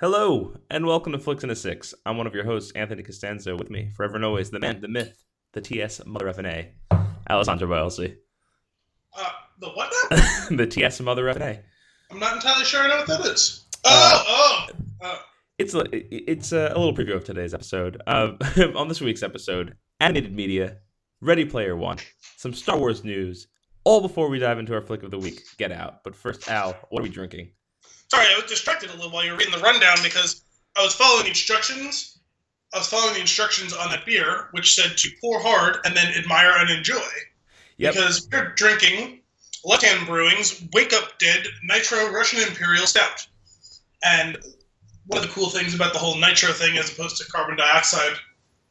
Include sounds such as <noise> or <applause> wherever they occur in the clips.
Hello, and welcome to Flicks in a Six. I'm one of your hosts, Anthony Costanzo. With me, forever and always, the man, the myth, the TS Mother F and A, Alessandro Bielsi. Uh, the what now? <laughs> the TS Mother F and A. I'm not entirely sure I know what that is. Uh, Oh, oh. It's a, it's a, a little preview of today's episode. Uh, <laughs> on this week's episode, animated media, Ready Player One, some Star Wars news, all before we dive into our flick of the week, Get Out. But first, Al, what are we drinking? sorry, I was distracted a little while you were reading the rundown because I was following the instructions. I was following the instructions on that beer, which said to pour hard and then admire and enjoy. Yep. Because we're drinking Left Hand Brewing's Wake Up Dead Nitro Russian Imperial Stout. And one of the cool things about the whole nitro thing as opposed to carbon dioxide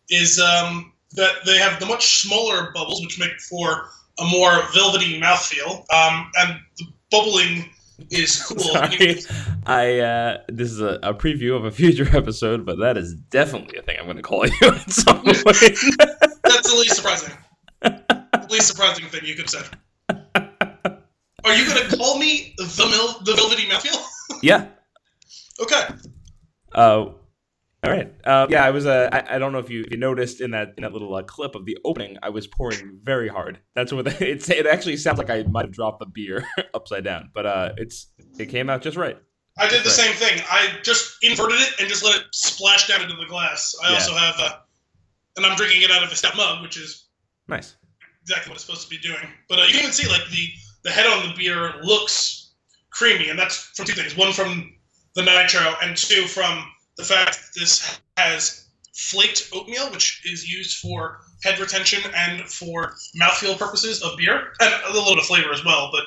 is um, that they have the much smaller bubbles, which make for a more velvety mouthfeel. Um, and the bubbling is cool. <laughs> Sorry, I uh, this is a, a preview of a future <laughs> episode, but that is definitely a thing I'm going to call <laughs> you at some point. That's the least surprising. the least surprising thing you could say. Are you going to call me the mil- the velvety mouthfeel? yeah. okay. Uh, all right. Uh, yeah, I was. Uh, I, I don't know if you, if you noticed in that in that little uh, clip of the opening, I was pouring very hard. That's what the, <laughs> it's. It actually sounds like I might have dropped the beer <laughs> upside down, but uh, it's it came out just right. I did the Right. same thing. I just inverted it and just let it splash down into the glass. I Yeah. also have, uh, and I'm drinking it out of a stout mug, which is Nice. exactly what it's supposed to be doing. But uh, you can even see like the the head on the beer looks creamy, and that's from two things: one from the nitro, and two from the fact that this has flaked oatmeal, which is used for head retention and for mouthfeel purposes of beer, and a little bit of flavor as well. But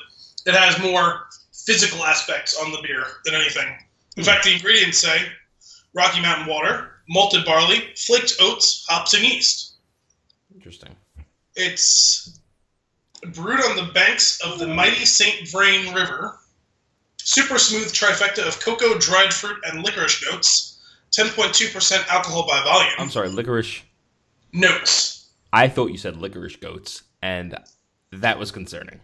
it has more physical aspects on the beer than anything. In fact, the ingredients say Rocky Mountain water, malted barley, flaked oats, hops, and yeast. Interesting. It's brewed on the banks of the mighty St. Vrain River. Super smooth trifecta of cocoa, dried fruit, and licorice notes. 10.2% alcohol by volume. I'm sorry, licorice. notes. I thought you said licorice goats, and that was concerning.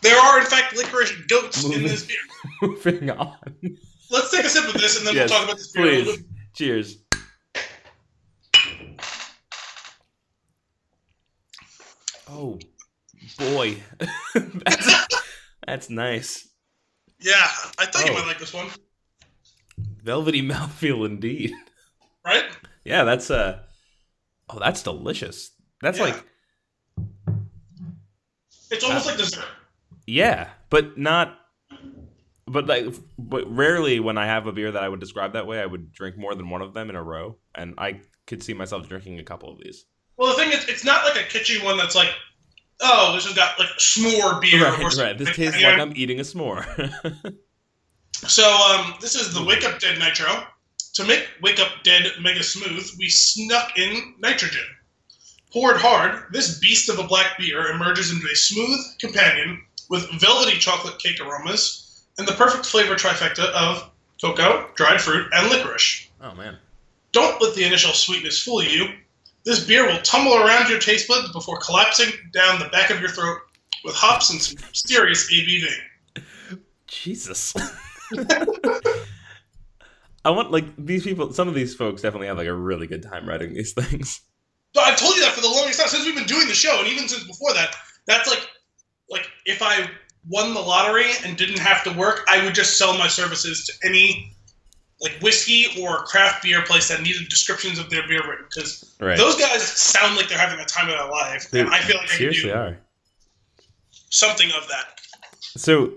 There are, in fact, licorice goats in this beer. <laughs> Moving on. Let's take a sip of this and then Yes, we'll talk about this beer Please. Cheers. Oh boy, <laughs> that's, that's nice. Yeah, I thought you Oh. might like this one. Velvety <laughs> mouthfeel indeed. Right? Yeah, that's uh oh, that's delicious. That's Yeah. like It's almost like dessert. yeah, but not but like but rarely when I have a beer that I would describe that way, I would drink more than one of them in a row, and I could see myself drinking a couple of these. Well, the thing is, it's not like a kitschy one that's like, oh, this has got like s'more beer Right, right. This tastes like I'm eating a s'more. <laughs> So um, this is the Wake Up Dead Nitro. To make Wake Up Dead mega smooth, we snuck in nitrogen. Poured hard, this beast of a black beer emerges into a smooth companion with velvety chocolate cake aromas and the perfect flavor trifecta of cocoa, dried fruit, and licorice. oh man. Don't let the initial sweetness fool you. This beer will tumble around your taste buds before collapsing down the back of your throat with hops and some serious ABV. Jesus. <laughs> I want like these people. Some of these folks definitely have like a really good time writing these things. So I've told you that for the longest time since we've been doing the show, and even since before that. That's like, like if I won the lottery and didn't have to work, I would just sell my services to any like whiskey or craft beer place that needed descriptions of their beer written because Right. those guys sound like they're having a time of their life, They and I feel like I can do are. something of that. So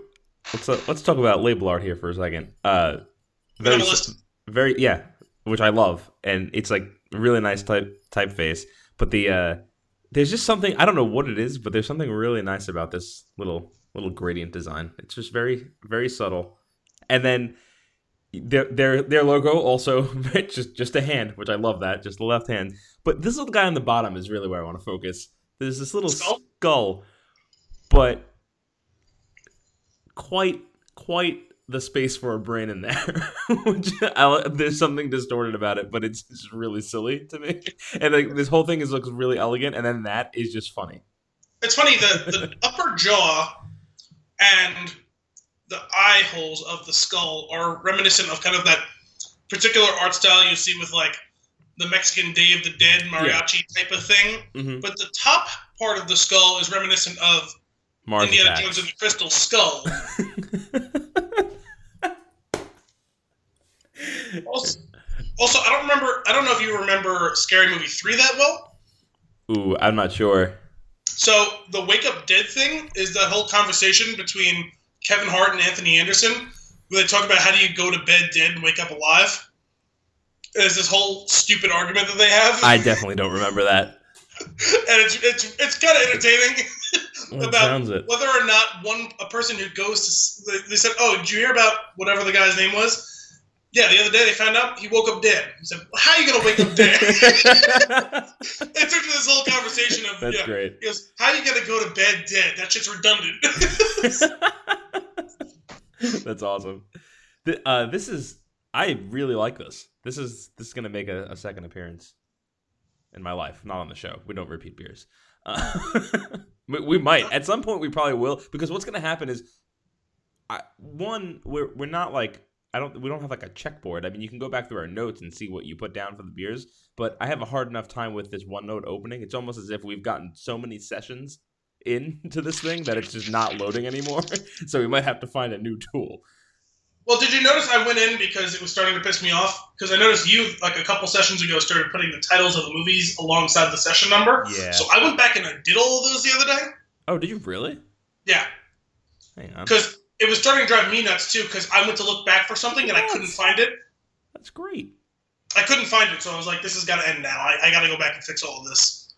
let's uh, let's talk about label art here for a second. Uh, very Minimalist. very yeah, which I love, and it's like really nice type typeface. But the uh, there's just something I don't know what it is, but there's something really nice about this little little gradient design. It's just very very subtle, and then their their their logo also <laughs> just just a hand, which I love that, just the left hand. But this little guy on the bottom is really where I want to focus. There's this little Skull? skull, but quite quite the space for a brain in there. <laughs> Which I, there's something distorted about it, but it's really silly to me. <laughs> And like this whole thing is looks really elegant, and then that is just funny. It's funny the the upper jaw and the eye holes of the skull are reminiscent of kind of that particular art style you see with like the Mexican Day of the Dead mariachi type of thing. Mm-hmm. But the top part of the skull is reminiscent of Mars Indiana. Jones and the Crystal Skull. <laughs> also, also, I don't remember. I don't know if you remember Scary Movie three that well. Ooh, I'm not sure. So the wake up dead thing is the whole conversation between Kevin Hart and Anthony Anderson, where they talk about how do you go to bed dead and wake up alive. There's this whole stupid argument that they have, I definitely don't remember that. <laughs> and it's it's it's kind of entertaining <laughs> Well, about whether or not one a person who goes to they- they said, "Oh, did you hear about whatever the guy's name was?" Yeah, the other day they found out he woke up dead. He said, "How are you gonna wake up dead?" <laughs> it took this whole conversation of That's yeah. great. He goes, "How are you gonna go to bed dead? That shit's redundant." <laughs> That's awesome. Uh, this is I really like this. This is this is gonna make a, a second appearance in my life, not on the show. We don't repeat beers. Uh, <laughs> we, might at some point. We probably will because what's gonna happen is, I, one we're we're not like I don't we don't have like a checkboard. I mean, you can go back through our notes and see what you put down for the beers, but I have a hard enough time with this OneNote opening. It's almost as if we've gotten so many sessions into <laughs> this thing that it's just not loading anymore. <laughs> so we might have to find a new tool. well, did you notice I went in because it was starting to piss me off? Because I noticed you like a couple sessions ago started putting the titles of the movies alongside the session number. Yeah. So I went back and I did all of those the other day. Oh, did you really? Yeah, Hang on. because it was starting to drive me nuts too. Because I went to look back for something and I couldn't find it. That's great. I couldn't find it, so I was like, "This has got to end now. I, I got to go back and fix all of this."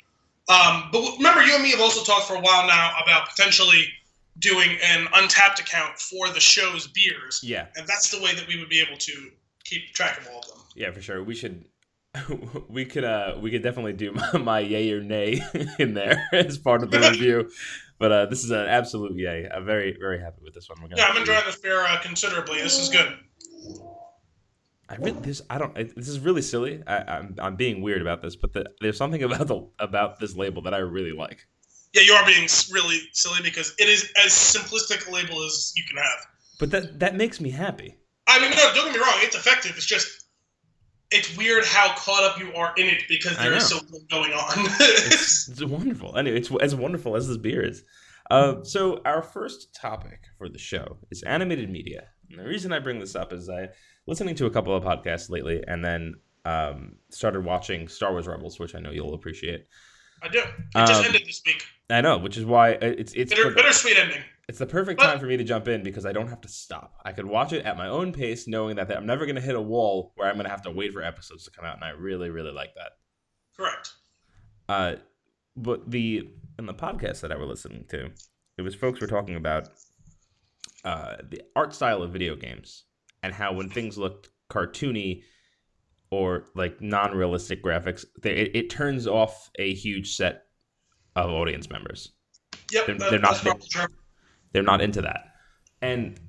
Um, but w- remember, you and me have also talked for a while now about potentially doing an Untappd account for the show's beers, Yeah, and that's the way that we would be able to keep track of all of them. yeah, for sure. We should. <laughs> We could. Uh, we could definitely do my, <laughs> my yay or nay <laughs> in there as part of the review. But uh, this is an absolute yay. I'm very, very happy with this one. Yeah, I'm enjoying this beer uh, considerably. This is good. I really, this, I don't. This is really silly. I, I'm, I'm being weird about this, but the, there's something about the about this label that I really like. Yeah, you are being really silly because it is as simplistic a label as you can have. But that that makes me happy. I mean, no, don't get me wrong. It's effective. It's just it's weird how caught up you are in it because there is so little going on. It's, <laughs> it's wonderful. Anyway, it's as wonderful as this beer is. Uh, so our first topic for the show is animated media. And the reason I bring this up is I listening to a couple of podcasts lately, and then um, started watching Star Wars Rebels, which I know you'll appreciate. I do. It just Um, ended this week. I know, which is why it's it's Bitter, bittersweet ending. It's the perfect time for me to jump in because I don't have to stop. I could watch it at my own pace, knowing that I'm never going to hit a wall where I'm going to have to wait for episodes to come out, and I really really like that. Correct. Uh, but the in the podcast that I were listening to, it was folks were talking about uh, the art style of video games and how when things looked cartoony or like non-realistic graphics, they, it, it turns off a huge set of audience members. Yep, They're- that- they're not- that's probably true. They're not into that, and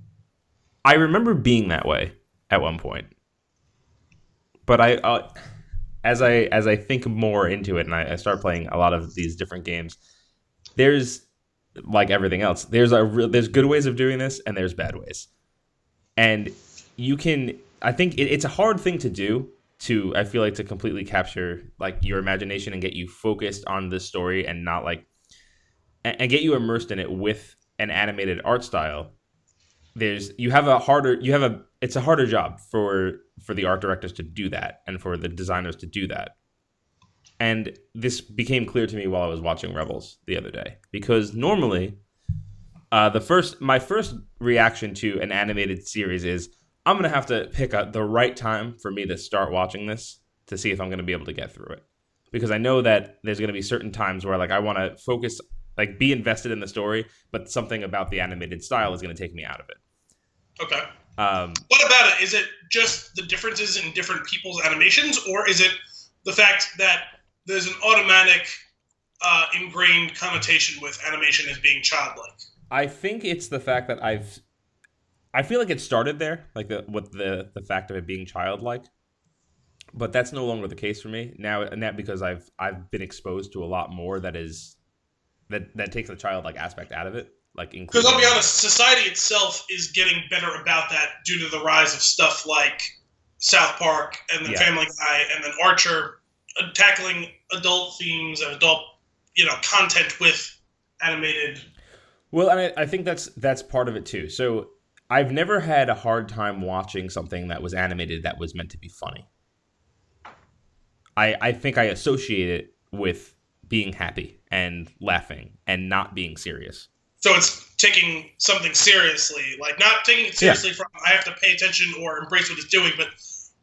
I remember being that way at one point. But I, uh, as I as I think more into it and I, I start playing a lot of these different games, there's like everything else. There's a re- there's good ways of doing this and there's bad ways, and you can. I think it, it's a hard thing to do. To I feel like to completely capture like your imagination and get you focused on this story and not like and get you immersed in it with an animated art style there's you have a harder you have a it's a harder job for for the art directors to do that and for the designers to do that. And this became clear to me while i was watching rebels the other day because normally uh, the first my first reaction to an animated series is i'm gonna have to pick the right time for me to start watching this to see if i'm gonna be able to get through it. Because i know that there's gonna be certain times where like i want to focus like be invested in the story but something about the animated style is going to take me out of it Okay. um, What about it? Is it just the differences in different people's animations, or is it the fact that there's an automatic uh, ingrained connotation with animation as being childlike? I think it's the fact that I've I feel like it started there, like the with the the fact of it being childlike. But that's no longer the case for me now, and that because I've I've been exposed to a lot more that is that that takes the childlike aspect out of it. Like because I'll be honest, society itself is getting better about that due to the rise of stuff like South Park and then yeah. Family Guy and then Archer, uh, tackling adult themes and adult you know content with animated. Well, and I, I think that's that's part of it too. So I've never had a hard time watching something that was animated that was meant to be funny. I I think I associate it with being happy and laughing and not being serious. So it's taking something seriously, like not taking it seriously yeah. from I have to pay attention or embrace what it's doing, but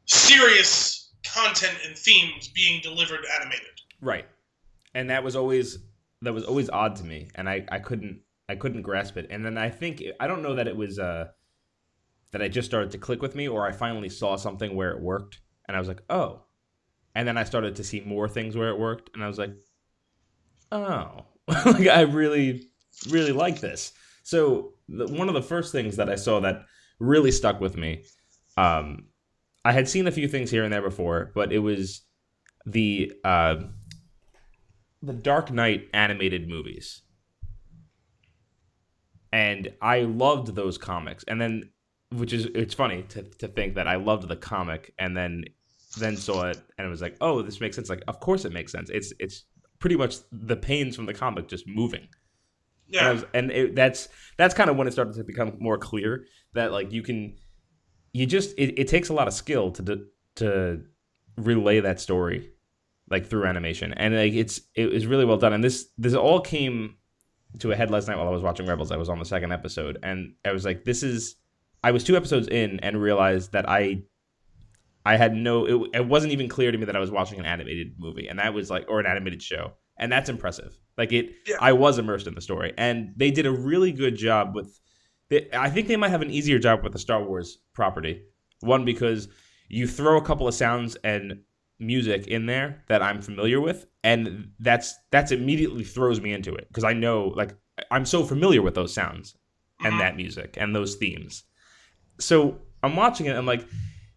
serious content and themes being delivered animated. Right. And that was always that was always odd to me and I I couldn't I couldn't grasp it. And then I think I don't know that it was uh that I just started to click with me or I finally saw something where it worked and I was like, "Oh." And then I started to see more things where it worked and I was like, "Oh." <laughs> like I really really like this. So the, one of the first things that I saw that really stuck with me, um, I had seen a few things here and there before, but it was the uh, the Dark Knight animated movies, and I loved those comics. And then, which is it's funny to to think that I loved the comic and then then saw it and it was like, oh, this makes sense. Like, of course it makes sense. It's it's pretty much the pains from the comic just moving. Yeah, and, was, and it, that's that's kind of when it started to become more clear that like you can, you just it, it takes a lot of skill to to relay that story, like through animation, and like it's it was really well done. And this this all came to a head last night while I was watching Rebels. I was on the second episode, and I was like, this is. I was two episodes in and realized that I I had no it, it wasn't even clear to me that I was watching an animated movie and that was like or an animated show and that's impressive. Like it, yeah. I was immersed in the story, and they did a really good job with. They, I think they might have an easier job with the Star Wars property. One because you throw a couple of sounds and music in there that I'm familiar with, and that's that's immediately throws me into it because I know like I'm so familiar with those sounds and mm-hmm. that music and those themes. So I'm watching it and like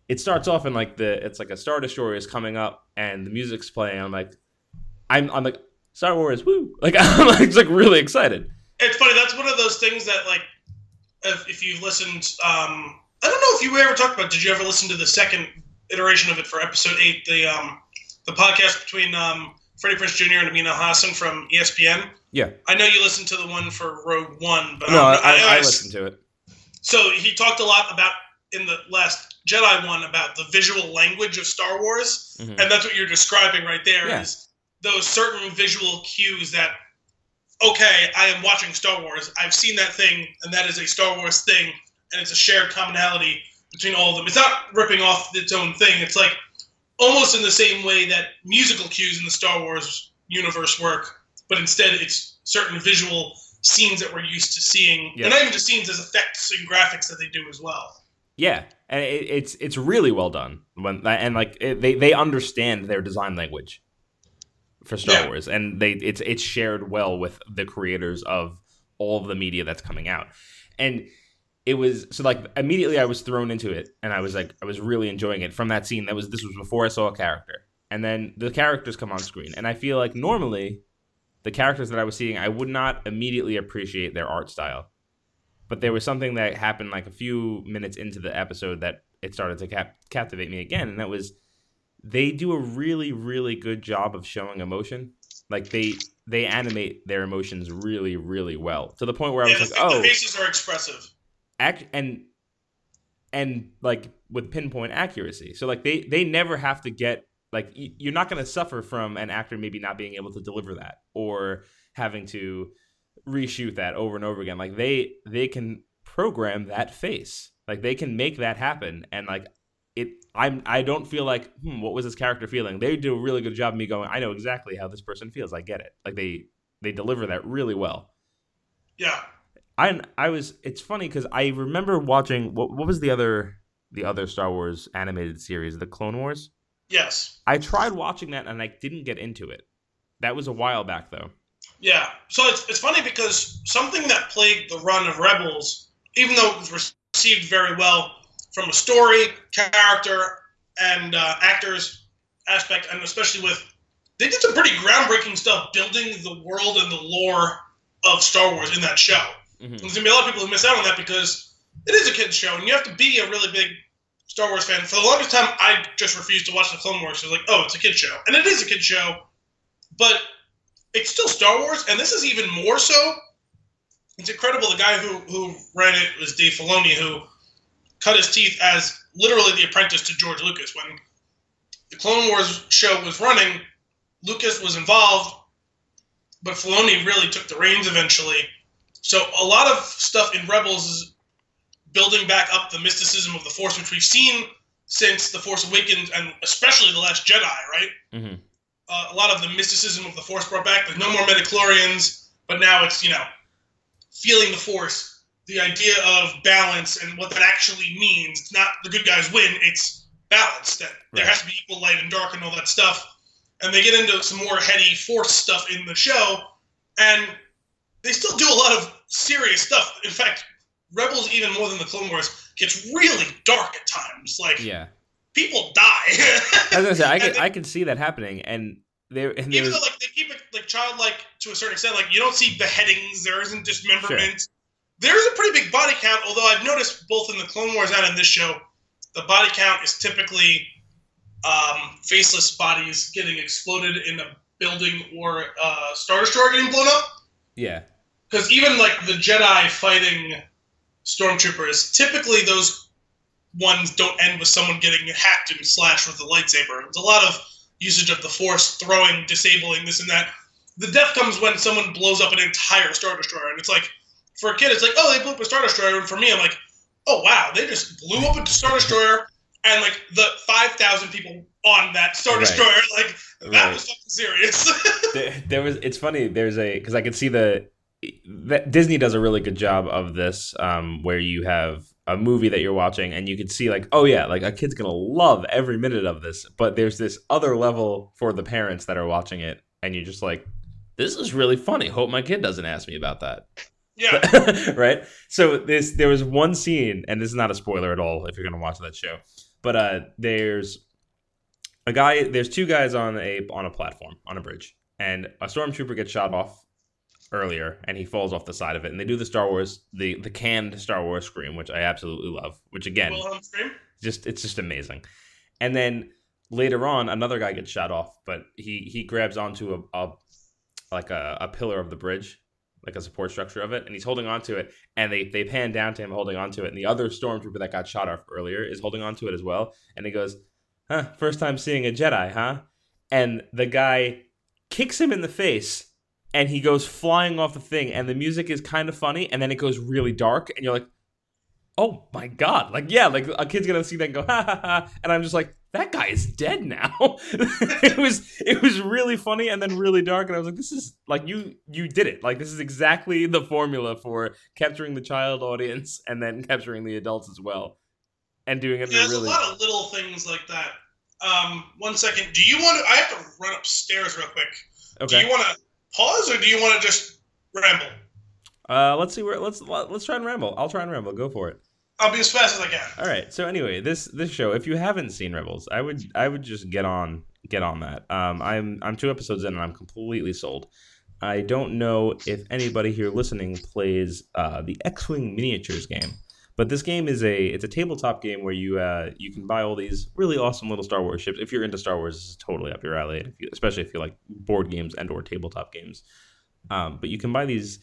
it starts off in like the it's like a star destroyer is coming up and the music's playing. I'm like I'm I'm like Star Wars, woo! <laughs> Like <laughs> I'm like, like really excited. It's funny. That's one of those things that like, if, if you've listened, um, I don't know if you ever talked about. Did you ever listen to the second iteration of it for episode eight, the um, the podcast between um, Freddie Prinze Jr. and Amin Elhassan from ESPN? Yeah. I know you listened to the one for Rogue One, but no, um, I, I, I listened to it. So he talked a lot about in the last Jedi one about the visual language of Star Wars, mm-hmm. and that's what you're describing right there. Yeah. Is those certain visual cues that okay, I am watching Star Wars. I've seen that thing, and that is a Star Wars thing, and it's a shared commonality between all of them. It's not ripping off its own thing. It's like almost in the same way that musical cues in the Star Wars universe work, but instead it's certain visual scenes that we're used to seeing, and not even just scenes as effects and graphics that they do as well. Yeah, and it, it's it's really well done when and like it, they they understand their design language for Star yeah. Wars, and they it's it's shared well with the creators of all of the media that's coming out, and it was so like immediately I was thrown into it, and I was like I was really enjoying it from that scene. That was this was before I saw a character, and then the characters come on screen, and I feel like normally the characters that I was seeing, I would not immediately appreciate their art style, but there was something that happened like a few minutes into the episode that it started to cap- captivate me again, and that was they do a really really good job of showing emotion. Like they they animate their emotions really really well to the point where I was like, oh, the faces are expressive. Act and and like with pinpoint accuracy. So like they they never have to get like you're not going to suffer from an actor maybe not being able to deliver that or having to reshoot that over and over again. Like they they can program that face. Like they can make that happen and like it I'm I don't feel like hmm, what was this character feeling? They do a really good job of me going, I know exactly how this person feels. I get it. Like they they deliver that really well. Yeah. I I was it's funny cuz I remember watching what what was the other the other Star Wars animated series, The Clone Wars? Yes. I tried watching that and I didn't get into it. That was a while back though. Yeah. So it's it's funny because something that plagued the run of Rebels, even though it was received very well from a story, character, and uh, actors aspect, and especially with they did some pretty groundbreaking stuff building the world and the lore of Star Wars in that show. Mhm. There's gonna be a lot of people who miss out on that because it is a kids show, and you have to be a really big Star Wars fan. For the longest time, I just refused to watch the Clone Wars. I was like, oh, it's a kids show, and it is a kids show, but it's still Star Wars, and this is even more so. It's incredible. The guy who who ran it was Dave Filoni, who cut his teeth as literally the apprentice to George Lucas. When the Clone Wars show was running, Lucas was involved, but Filoni really took the reins eventually. So a lot of stuff in Rebels is building back up the mysticism of the Force, which we've seen since the Force Awakens, and especially the Last Jedi, right? Mhm. Uh, a lot of the mysticism of the Force brought back. There's no more midichlorians, but now it's you know feeling the Force, the idea of balance and what that actually means. It's not the good guys win; it's balance. That there Right. has to be equal light and dark and all that stuff. And they get into some more heady Force stuff in the show, and they still do a lot of serious stuff. In fact, Rebels, even more than the Clone Wars, gets really dark at times. Like Yeah. people die. <laughs> I was gonna say I can I can see that happening, and there and even though like they keep it like childlike to a certain extent, like you don't see beheadings, there isn't dismemberment. There's a pretty big body count, although I've noticed both in the Clone Wars and in this show, the body count is typically um, faceless bodies getting exploded in a building or uh, Star Destroyer getting blown up. yeah Because even like the Jedi fighting stormtroopers, typically those ones don't end with someone getting hacked and slashed with a lightsaber. It's a lot of usage of the Force, throwing, disabling, this and that. The death comes when someone blows up an entire Star Destroyer, and it's like, for a kid, it's like, oh, they blew up a Star Destroyer, and for me, I'm like, oh wow, they just blew up a Star Destroyer, and like the five thousand people on that Star Right. Destroyer, <laughs> like that right. was fucking serious. <laughs> there, there was it's funny there's a because i could see the that disney does a really good job of this um where you have a movie that you're watching and you can see like oh yeah like a kid's gonna love every minute of this but there's this other level for the parents that are watching it and you're just like this is really funny hope my kid doesn't ask me about that yeah, <laughs> right? So this there was one scene, and this is not a spoiler at all if you're gonna watch that show. But uh there's a guy there's two guys on a on a platform, on a bridge, and a stormtrooper gets shot off earlier and he falls off the side of it. And they do the Star Wars the the canned Star Wars scream, which I absolutely love. Which again just it's just amazing. And then later on, another guy gets shot off, but he he grabs onto a, a like a, a pillar of the bridge, like a support structure of it, and he's holding onto it. And they they pan down to him holding onto it, and the other stormtrooper that got shot off earlier is holding onto it as well. And he goes, "Huh, first time seeing a Jedi, huh?" And the guy kicks him in the face. And he goes flying off the thing, and the music is kind of funny, and then it goes really dark, and you're like, oh my god like yeah like a kid's gonna see that and go ha ha ha and i'm just like that guy is dead now <laughs> it was it was really funny and then really dark and i was like this is like you you did it like this is exactly the formula for capturing the child audience and then capturing the adults as well and doing it Yeah, a there's really a lot of little things like that. Um, one second. Do you want to? I have to run upstairs real quick. okay. Do you want to pause or do you want to just ramble? uh let's see where let's let's try and ramble i'll try and ramble go for it I'll be as fast as I can. All right. So anyway, this this show, if you haven't seen Rebels, I would I would just get on get on that. Um, I'm I'm two episodes in and I'm completely sold. I don't know if anybody here listening plays uh, the X-wing miniatures game, but this game is a it's a tabletop game where you uh, you can buy all these really awesome little Star Wars ships. If you're into Star Wars, this is totally up your alley. If you, especially if you like board games and or tabletop games. Um, but you can buy these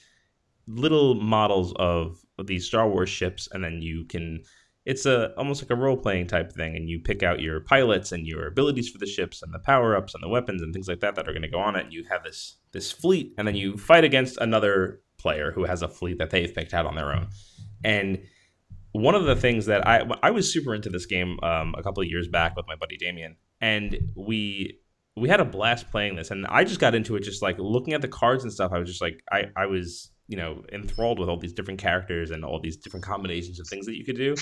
little models of these Star Wars ships, and then you can. It's a almost like a role playing type thing, and you pick out your pilots and your abilities for the ships and the power ups and the weapons and things like that that are going to go on it. And you have this this fleet, and then you fight against another player who has a fleet that they've picked out on their own. And one of the things that I I was super into this game um, a couple of years back with my buddy Damien, and we we had a blast playing this, and I just got into it just like looking at the cards and stuff. I was just like I I was you know enthralled with all these different characters and all these different combinations of things that you could do,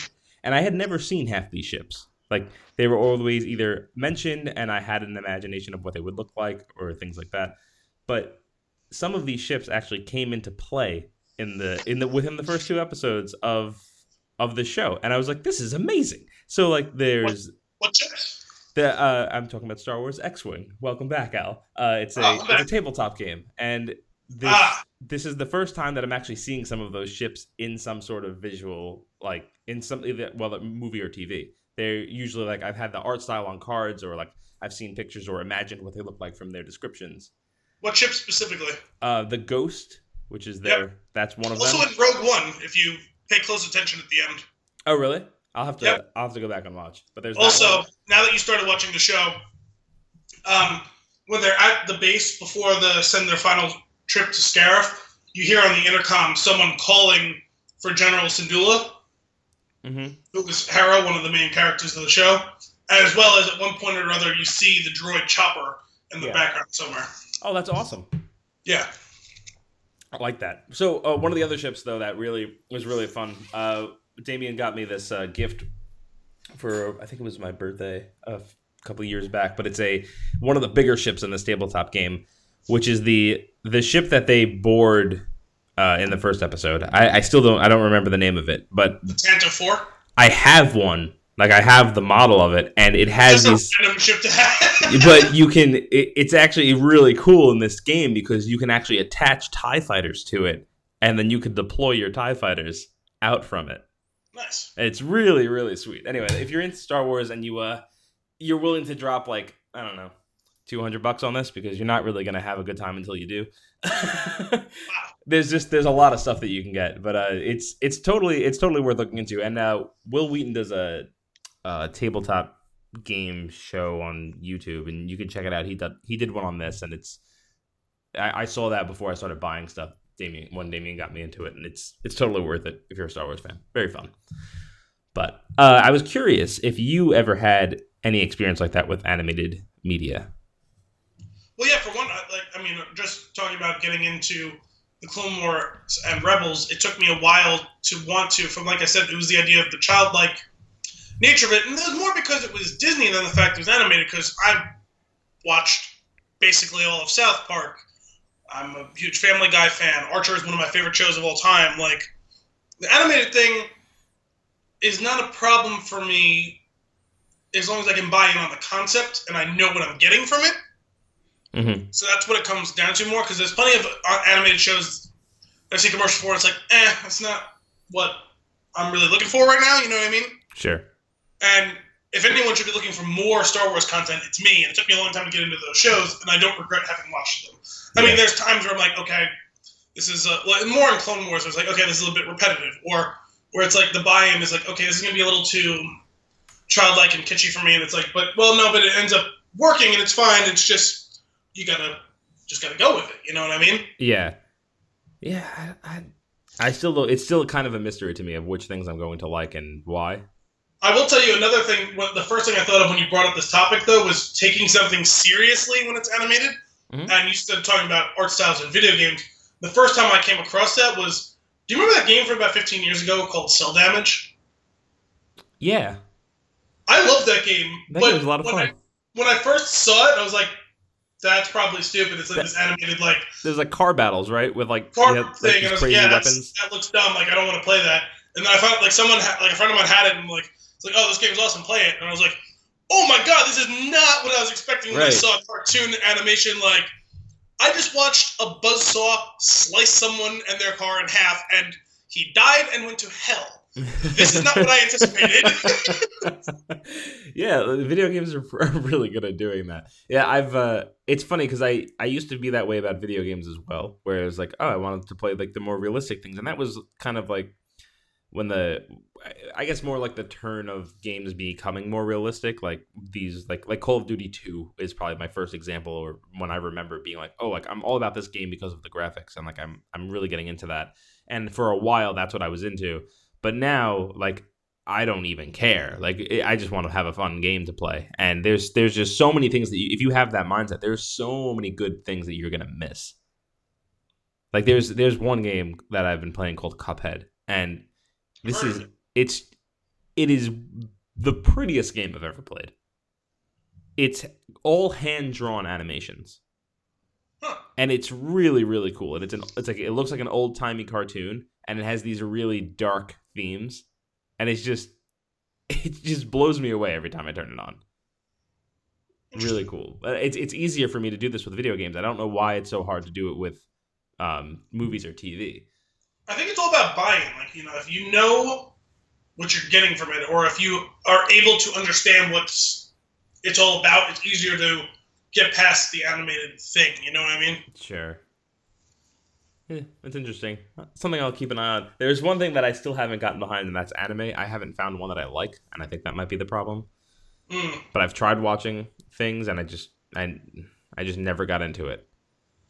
and I had never seen half these ships. Like they were always either mentioned, and I had an imagination of what they would look like or things like that, but some of these ships actually came into play in the in the within the first two episodes of of the show, and I was like, this is amazing. So like, there's What the uh, I'm talking about Star Wars X-wing. Welcome back, Al. Uh, it's a Oh, it's a tabletop game, and this Ah. this is the first time that I'm actually seeing some of those ships in some sort of visual, like in some either well, a movie or TV. They're usually like I've had the art style on cards, or like I've seen pictures or imagined what they look like from their descriptions. What chip specifically? Uh, the Ghost, which is their that's one of them. Also in Rogue One, if you pay close attention at the end. oh, really? I'll have to Yep. I'll have to go back and watch. But there's Also, one. now that you started watching the show, um, when they're at the base before the send their final trip to Scarif, you hear on the intercom someone calling for General Syndulla, Mhm. who was Hera, one of the main characters of the show, as well as at one point or other you see the droid Chopper in the Yeah. background somewhere. Oh, that's awesome. Yeah. I like that. So uh, one of the other ships though that really was really fun. Uh, Damien got me this uh, gift for I think it was my birthday a couple years back, but it's a one of the bigger ships in this tabletop game, which is the the ship that they board uh, in the first episode. I, I still don't I don't remember the name of it, but The Tantive 4. I have one. Like I have the model of it, and it has Just these a random ship to have. but you can it, it's actually really cool in this game because you can actually attach tie fighters to it and then you can deploy your tie fighters out from it nice. it's really really sweet anyway if you're into star wars and you uh you're willing to drop like i don't know 200 bucks on this because you're not really going to have a good time until you do <laughs> there's just there's a lot of stuff that you can get but uh it's it's totally it's totally worth looking into and uh wil wheaton does a, a tabletop game show on youtube and you can check it out. He did he did one on this and it's i, I saw that before i started buying stuff. Damien when damien got me into it and it's it's totally worth it if you're a star wars fan. Very fun. But uh, i was curious if you ever had any experience like that with animated media. Well, yeah, for one, like I mean, just talking about getting into the Clone Wars and Rebels, it took me a while to want to. From like I said, it was the idea of the childlike nature of it, and it was more because it was Disney than the fact it was animated. Because I watched basically all of South Park. I'm a huge Family Guy fan. Archer is one of my favorite shows of all time. Like the animated thing is not a problem for me as long as I can buy in on the concept and I know what I'm getting from it. mm-hmm. So that's what it comes down to more because there's plenty of uh, animated shows that I see commercials for. It's like, eh, that's not what I'm really looking for right now. You know what I mean? sure And if anyone should be looking for more Star Wars content, it's me. And it took me a long time to get into those shows, and I don't regret having watched them. I Yeah. mean, there's times where I'm like, okay, this is uh, well, more in Clone Wars. It's like, okay, this is a little bit repetitive, or where it's like the buy-in is like, okay, this is gonna be a little too childlike and kitschy for me, and it's like, but well, no, but it ends up working, and it's fine. It's just you gotta just gotta go with it. You know what I mean? Yeah, yeah. I, I, I still. It's still kind of a mystery to me of which things I'm going to like and why. I will tell you another thing. What the first thing I thought of when you brought up this topic, though, was taking something seriously when it's animated. Mhm. And you started talking about art styles in video games. The first time I came across that was, do you remember that game from about 15 years ago called Cel Damage? Yeah, I love that game. that but was a lot of when fun. I, when I first saw it, I was like, that's probably stupid. It's like That- this animated like There's like car battles, right? With like, car have, thing, these and I was like, yeah, weapons. that looks dumb. Like I don't want to play that. And then I found like someone, ha- like a friend of mine had it, and like it's like, oh, this game's awesome, play it. And I was like, oh my god, this is not what I was expecting when I saw a cartoon animation. Like I just watched a buzzsaw slice someone and their car in half, and he died and went to hell. This is not what I anticipated. <laughs> yeah, video games are, are <laughs> really good at doing that. Yeah, I've. uh It's funny because I I used to be that way about video games as well, where it was like, oh, I wanted to play like the more realistic things, and that was kind of like when the I guess more like the turn of games becoming more realistic, like these like like Call of Duty Two is probably my first example, or when I remember being like, oh, like I'm all about this game because of the graphics, and like I'm I'm really getting into that. And for a while, that's what I was into. But now, like I don't even care. Like I just want to have a fun game to play. And there's there's just so many things that you, if you have that mindset, there's so many good things that you're gonna miss. Like there's there's one game that I've been playing called Cuphead, and this is it's it is the prettiest game I've ever played. It's all hand drawn animations Huh. and it's really really cool and it's an it's like it looks like an old timey cartoon and it has these really dark themes and it's just <laughs> it just blows me away every time I turn it on. Really cool. Uh, It's it's easier for me to do this with video games. I don't know why it's so hard to do it with um, movies or TV. I think it's all about buying. Like you know, if you know what you're getting from it, or if you are able to understand what's it's all about, it's easier to get past the animated thing. You know what I mean? Sure. Yeah, it's interesting. Something I'll keep an eye on. There's one thing that I still haven't gotten behind, and that's anime. I haven't found one that I like, and I think that might be the problem. Mm. But I've tried watching things, and I just I I just never got into it.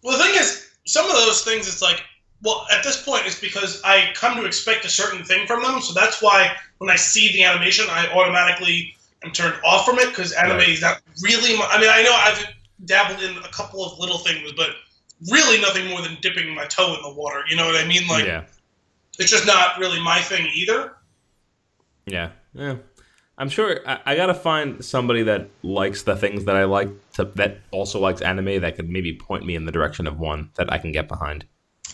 Well, the thing is, some of those things, it's like, well, at this point, it's because I come to expect a certain thing from them. So that's why when I see the animation, I automatically am turned off from it because anime Right. is not really. My, I mean, I know I've dabbled in a couple of little things, but really nothing more than dipping my toe in the water. You know what I mean? Like, yeah, it's just not really my thing either. yeah, yeah. I'm sure I, I gotta find somebody that likes the things that I like to that also likes anime that could maybe point me in the direction of one that I can get behind.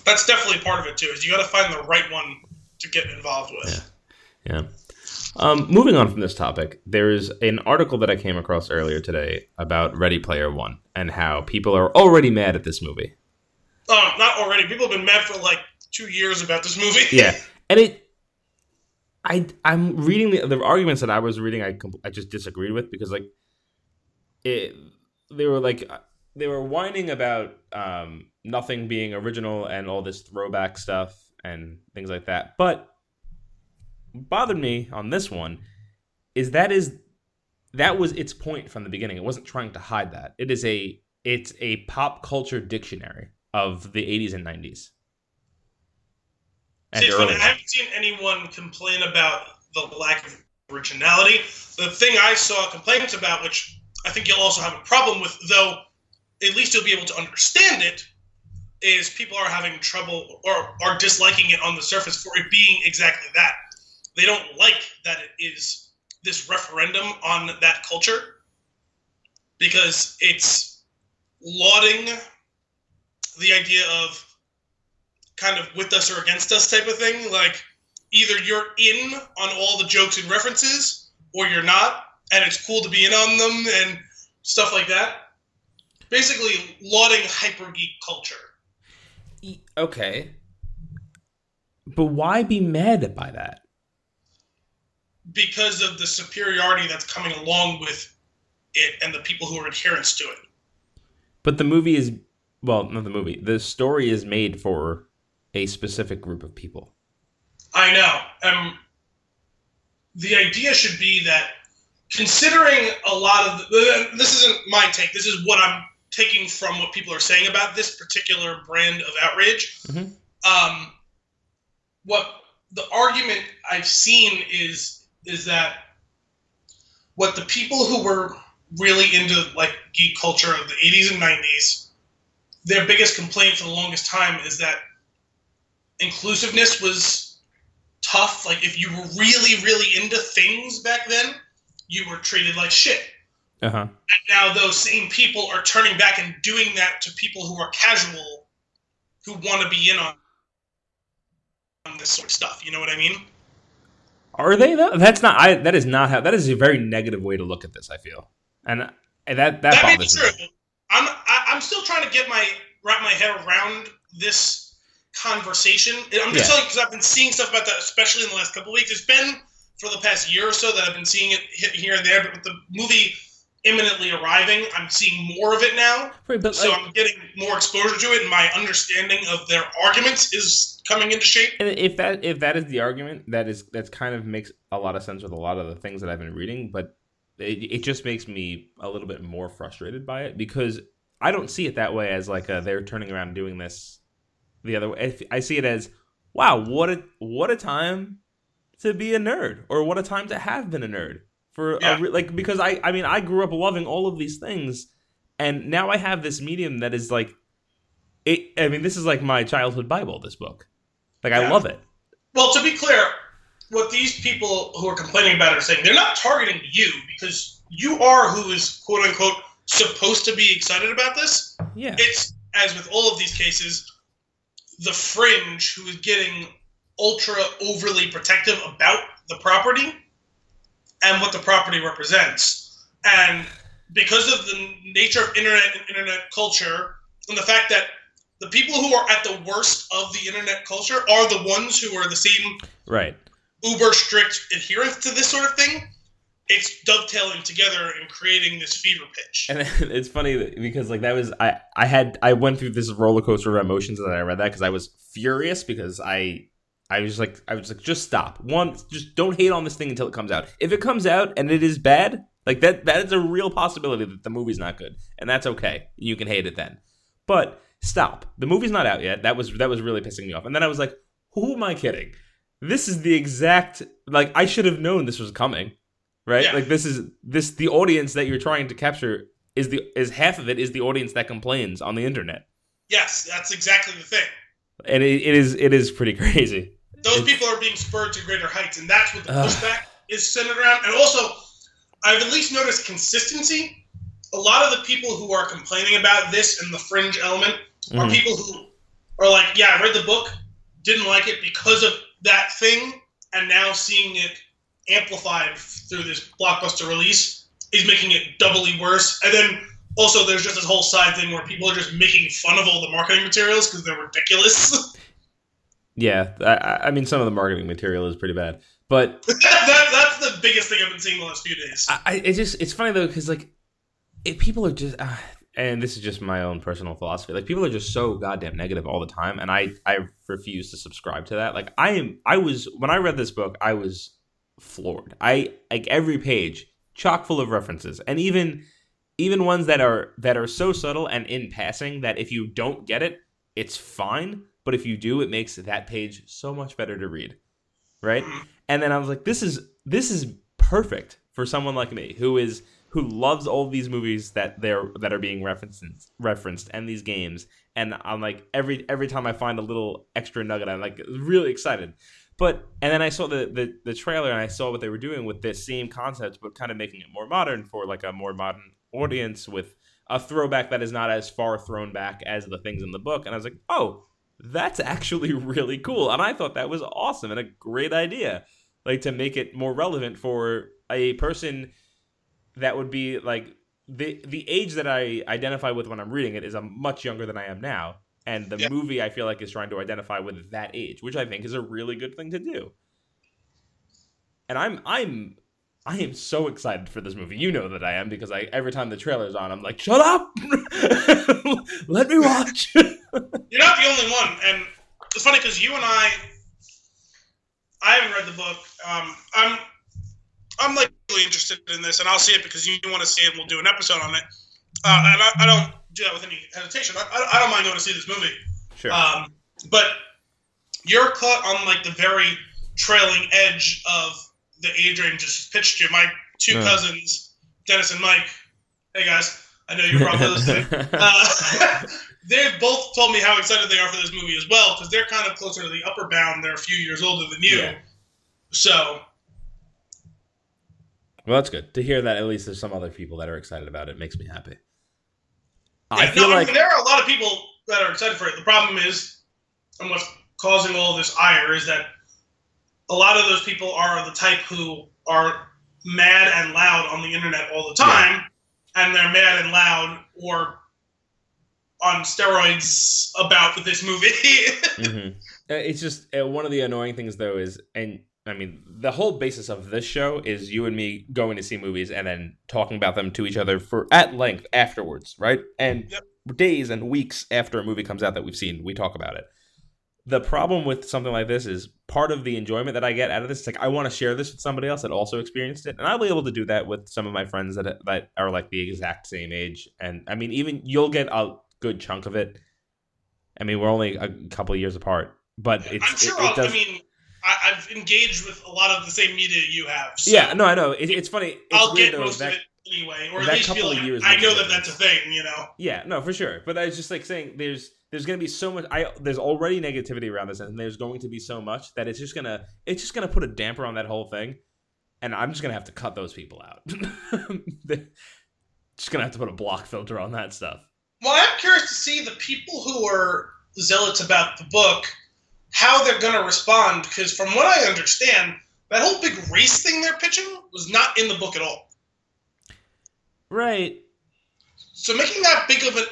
That's definitely part of it too. Is you got to find the right one to get involved with. Yeah. Um, moving on from this topic, there's an article that I came across earlier today about Ready Player One and how people are already mad at this movie. Oh, not already. People have been mad for like two years about this movie. <laughs> Yeah, and it, I, I'm reading the, the arguments that I was reading. I, I just disagreed with because like, it, they were like, they were whining about um, nothing being original and all this throwback stuff and things like that. But bothered me on this one is that is that was its point from the beginning. It wasn't trying to hide that. It is a it's a pop culture dictionary of the 80s and 90s. And See, it's funny. I haven't seen anyone complain about the lack of originality. The thing I saw complaints about, which I think you'll also have a problem with, though at least you'll be able to understand it, is people are having trouble or are disliking it on the surface for it being exactly that. They don't like that it is this referendum on that culture because it's lauding the idea of kind of with us or against us type of thing. Like either you're in on all the jokes and references or you're not, and it's cool to be in on them and stuff like that. Basically, lauding hyper geek culture. Okay. But why be mad by that? because of the superiority that's coming along with it and the people who are adherents to it. But the movie is well, not the movie. The story is made for a specific group of people. I know. Um, the idea should be that considering a lot of the, this isn't my take. This is what I'm taking from what people are saying about this particular brand of outrage. Mhm. Um, what the argument I've seen is is that what the people who were really into like geek culture of the 80s and 90s their biggest complaint for the longest time is that inclusiveness was tough like if you were really really into things back then you were treated like shit Uh huh. and now those same people are turning back and doing that to people who are casual who want to be in on, on this sort of stuff you know what i mean Are they though? That's not. I. That is not how. That is a very negative way to look at this. I feel, and, and that that, that bothers true me. i'm I, i'm still trying to get my wrap my head around this conversation i'm just Yeah. telling you because i've been seeing stuff about that especially in the last couple of weeks it's been for the past year or so that i've been seeing it hit here and there but with the movie imminently arriving i'm seeing more of it now Right, but so like, I'm getting more exposure to it, and my understanding of their arguments is coming into shape. and if that if that is the argument, that is that's kind of makes a lot of sense with a lot of the things that I've been reading. But it, it just makes me a little bit more frustrated by it because I don't see it that way as like uh they're turning around and doing this the other way. If- I see it as wow, what a what a time to be a nerd, or what a time to have been a nerd for Yeah. a, re- like because I I mean I grew up loving all of these things, and now I have this medium that is like it. I mean, this is like my childhood Bible. This book, like I love it. Well, to be clear, what these people who are complaining about it are saying they're not targeting you because you are who is quote unquote supposed to be excited about this. Yeah, It's as with all of these cases, the fringe who is getting ultra overly protective about the property and what the property represents. And because of the nature of internet and internet culture, and the fact that the people who are at the worst of the internet culture are the ones who are the same Right. uber strict adherence to this sort of thing, it's dovetailing together and creating this fever pitch. And <laughs> it's funny because like that was I I had I went through this roller coaster of emotions as I read that because I was furious because I I was like I was like just stop. One just don't hate on this thing until it comes out. If it comes out and it is bad like that that is a real possibility that the movie's not good and that's okay. You can hate it then. But stop. The movie's not out yet. That was that was really pissing me off. And then I was like who am I kidding? This is the exact like I should have known this was coming right? Yeah. like this is this the audience that you're trying to capture is the is half of it is the audience that complains on the internet. Yes, that's exactly the thing. and it, it is it is pretty <laughs> crazy Those It's- people are being spurred to greater heights, and that's what the Ugh. pushback is centered around. And also, I've at least noticed consistency. A lot of the people who are complaining about this and the fringe element are Mhm. people who are like, "Yeah, I read the book, didn't like it because of that thing, and now seeing it amplified through this blockbuster release is making it doubly worse." And then also, there's just this whole side thing where people are just making fun of all the marketing materials because they're ridiculous. <laughs> yeah I- I, mean some of the marketing material is pretty bad but <laughs> that, that's the biggest thing I've been seeing the last few days. I, I it just it's funny though because like if people are just uh, and this is just my own personal philosophy like people are just so goddamn negative all the time and i i refuse to subscribe to that like i am i was when i read this book i was floored i like every page chock full of references and even even ones that are that are so subtle and in passing that if you don't get it it's fine but if you do it makes that page so much better to read right? And then i was like this is this is perfect for someone like me who is who loves all these movies that they're that are being referenced referenced and these games. And i'm like every every time i find a little extra nugget i'm like really excited. But and then i saw the the, the trailer and i saw what they were doing with this same concept but kind of making it more modern for like a more modern audience with a throwback that is not as far thrown back as the things in the book. And i was like oh that's actually <laughs> really cool and i thought that was awesome and a great idea like to make it more relevant for a person that would be like the the age that I identify with when I'm reading it is a much younger than I am now, and the Yeah. movie I feel like is trying to identify with that age, which I think is a really good thing to do. And I'm I'm I am so excited for this movie. You know that I am because I every time the trailer's on, I'm like, shut up, <laughs> let me watch. <laughs> You're not the only one, and it's funny because you and I, I haven't read the book. Um, I'm, I'm like really interested in this, and I'll see it because you want to see it. and We'll do an episode on it, uh, and I, I don't do that with any hesitation. I, I, don't mind going to see this movie. sure. Um, but you're caught on like the very trailing edge of the age range just pitched you. My two Yeah. cousins, Dennis and Mike. Hey guys, I know you're probably <laughs> listening. Uh, <laughs> they both told me how excited they are for this movie as well because they're kind of closer to the upper bound. They're a few years older than you, Yeah. so well, that's good to hear that. At least there's some other people that are excited about it. Makes me happy. I Yeah, feel no, like I mean, there are a lot of people that are excited for it. The problem is, and what's causing all this ire is that a lot of those people are the type who are mad and loud on the internet all the time, and they're mad and loud or on steroids about this movie. <laughs> hmm It's just uh, one of the annoying things, though, is and I mean the whole basis of this show is you and me going to see movies and then talking about them to each other for at length afterwards, right? And Yep. days and weeks after a movie comes out that we've seen, we talk about it. The problem with something like this is part of the enjoyment that I get out of this. It's like I want to share this with somebody else that also experienced it, and I'll be able to do that with some of my friends that that are like the exact same age. And I mean, even you'll get a good chunk of it. I mean, we're only a couple of years apart, but it's I'm sure. it, it does. I mean, I, I've engaged with a lot of the same media you have. So yeah, no, I know. It, it's funny. It's I'll get most that, of it anyway, or at least couple of like years I know that that's a thing. You know. Yeah, no, for sure. But I was just like saying, there's there's gonna be so much. I there's already negativity around this, and there's going to be so much that it's just gonna it's just gonna put a damper on that whole thing, and I'm just gonna have to cut those people out. <laughs> just gonna have to put a block filter on that stuff. Well, I'm curious to see the people who are zealots about the book, how they're going to respond. Because from what I understand, that whole big race thing they're pitching was not in the book at all. Right. So making that big of a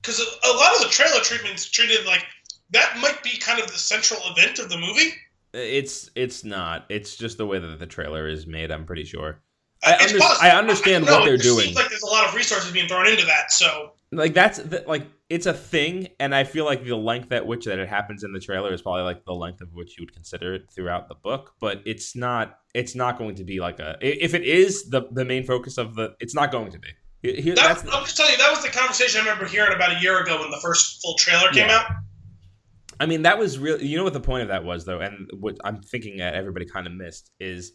because a, lot of the trailer treatments treated like that might be kind of the central event of the movie. It's it's not. It's just the way that the trailer is made. I'm pretty sure. I, under- I understand I- what they're it doing. Seems like lot of resources being thrown into that. So like that's the, like it's a thing, and I feel like the length at which that it happens in the trailer is probably like the length of which you would consider it throughout the book. But it's not. It's not going to be like a. If it is the the main focus of the, it's not going to be. Here- that, that's I'm just telling you, that was the conversation I remember hearing about a year ago when the first full trailer came Yeah. out. I mean, that was real. You know what the point of that was, though, and what I'm thinking that everybody kind of missed is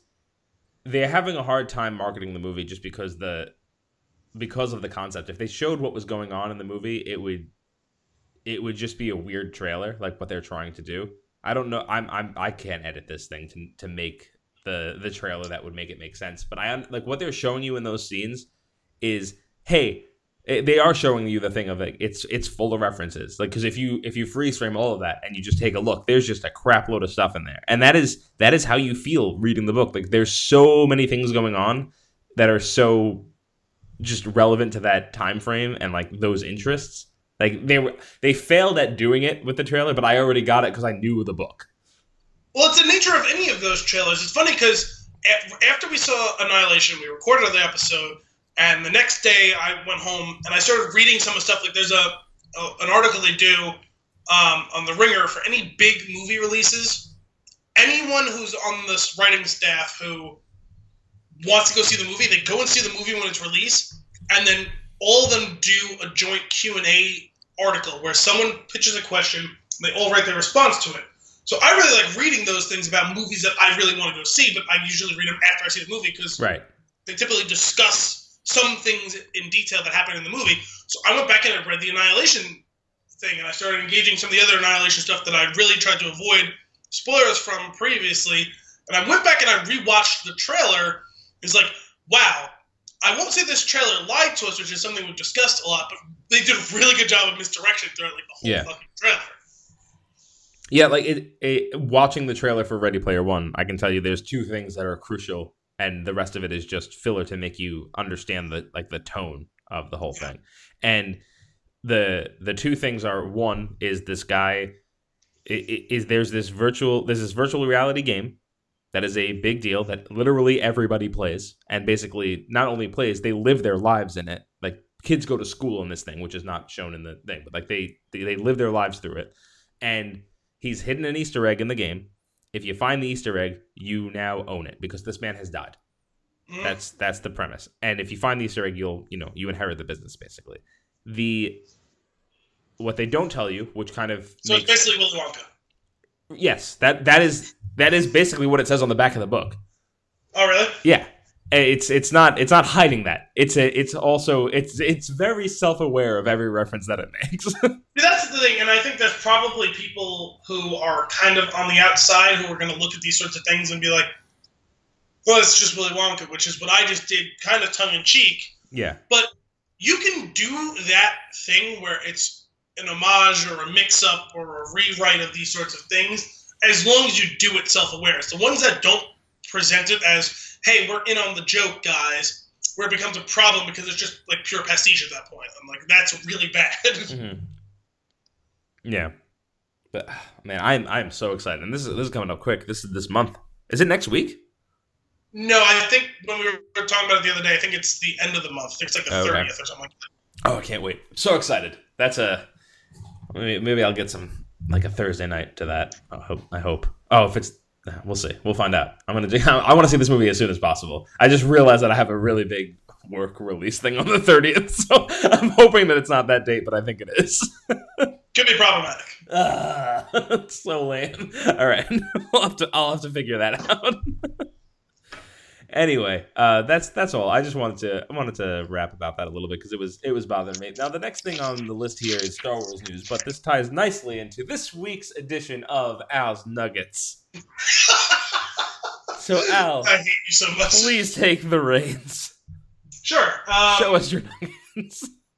they're having a hard time marketing the movie just because the because of the concept. If they showed what was going on in the movie, it would it would just be a weird trailer, like what they're trying to do. I don't know. I'm I'm I can't edit this thing to to make the the trailer that would make it make sense. But I like what they're showing you in those scenes is hey it- they are showing you the thing of like it's it's full of references like because if you if you freeze frame all of that and you just take a look there's just a crap load of stuff in there and that is that is how you feel reading the book like there's so many things going on that are so just relevant to that time frame and like those interests like they were they failed at doing it with the trailer but i already got it because i knew the book Well, it's the nature of any of those trailers. It's funny because after we saw Annihilation, we recorded the episode, and the next day I went home and I started reading some of stuff. Like there's a, a an article they do um, on the Ringer for any big movie releases. Anyone who's on this writing staff who wants to go see the movie, they go and see the movie when it's released, and then all of them do a joint Q and A article where someone pitches a question, and they all write their response to it. So I really like reading those things about movies that I really want to go see, but I usually read them after I see the movie because right they typically discuss some things in detail that happen in the movie. So I went back and I read the Annihilation thing, and I started engaging some of the other Annihilation stuff that I really tried to avoid spoilers from previously. And I went back and I rewatched the trailer. It's like, wow, I won't say this trailer lied to us, which is something we've discussed a lot, but they did a really good job of misdirection throughout like the whole Yeah. fucking trailer. Yeah, like it, it. Watching the trailer for Ready Player One, I can tell you there's two things that are crucial, and the rest of it is just filler to make you understand the like the tone of the whole thing. And the the two things are one is this guy i- i- is there's this virtual there's this virtual reality game that is a big deal that literally everybody plays and basically not only plays they live their lives in it like kids go to school in this thing which is not shown in the thing but like they they, they live their lives through it and he's hidden an easter egg in the game if you find the easter egg you now own it because this man has died Mm. that's that's the premise. And if you find the Easter egg, you'll you know you inherit the business basically. The what they don't tell you, which kind of So it's basically Willy Wonka. yes, that that is that is basically what it says on the back of the book. Oh, really? Yeah, eh, it's it's not it's not hiding that. It's a it's also it's it's very self aware of every reference that it makes. <laughs> See, that's the thing, and I think there's probably people who are kind of on the outside who are going to look at these sorts of things and be like, "Well, it's just Willy Wonka," which is what I just did, kind of tongue in cheek. yeah, But You can do that thing where it's an homage or a mix-up or a rewrite of these sorts of things, as long as you do it self-aware. It's the ones that don't present it as, "Hey, we're in on the joke, guys," where it becomes a problem because it's just like pure pastiche at that point. I'm like, that's really bad. <laughs> hmm yeah. But <sighs> man, I'm I'm so excited, and this is this is coming up quick. This is this month. Is it next week? No, I think when we were talking about it the other day, I think it's the end of the month. It's like the Okay. thirtieth or something like that. Oh, I can't wait! So excited. That's a maybe, maybe I'll get some like a Thursday night to that. I hope. I hope. Oh, if it's we'll see. We'll find out. I'm gonna. Do, <laughs> I want to see this movie as soon as possible. I just realized that I have a really big work release thing on the 30th, <laughs> so I'm hoping that it's not that date, but I think it is. <laughs> Could be problematic. It's ah, so lame. All right, I'll have to. I'll have to figure that out. Anyway, uh, that's that's all. I just wanted to. I wanted to rap about that a little bit because it was it was bothering me. Now the next thing on the list here is Star Wars news, but this ties nicely into this week's edition of Al's Nuggets. <laughs> So Al, I hate you so much. please take the reins. Sure. Um, Show us your nuggets. <laughs>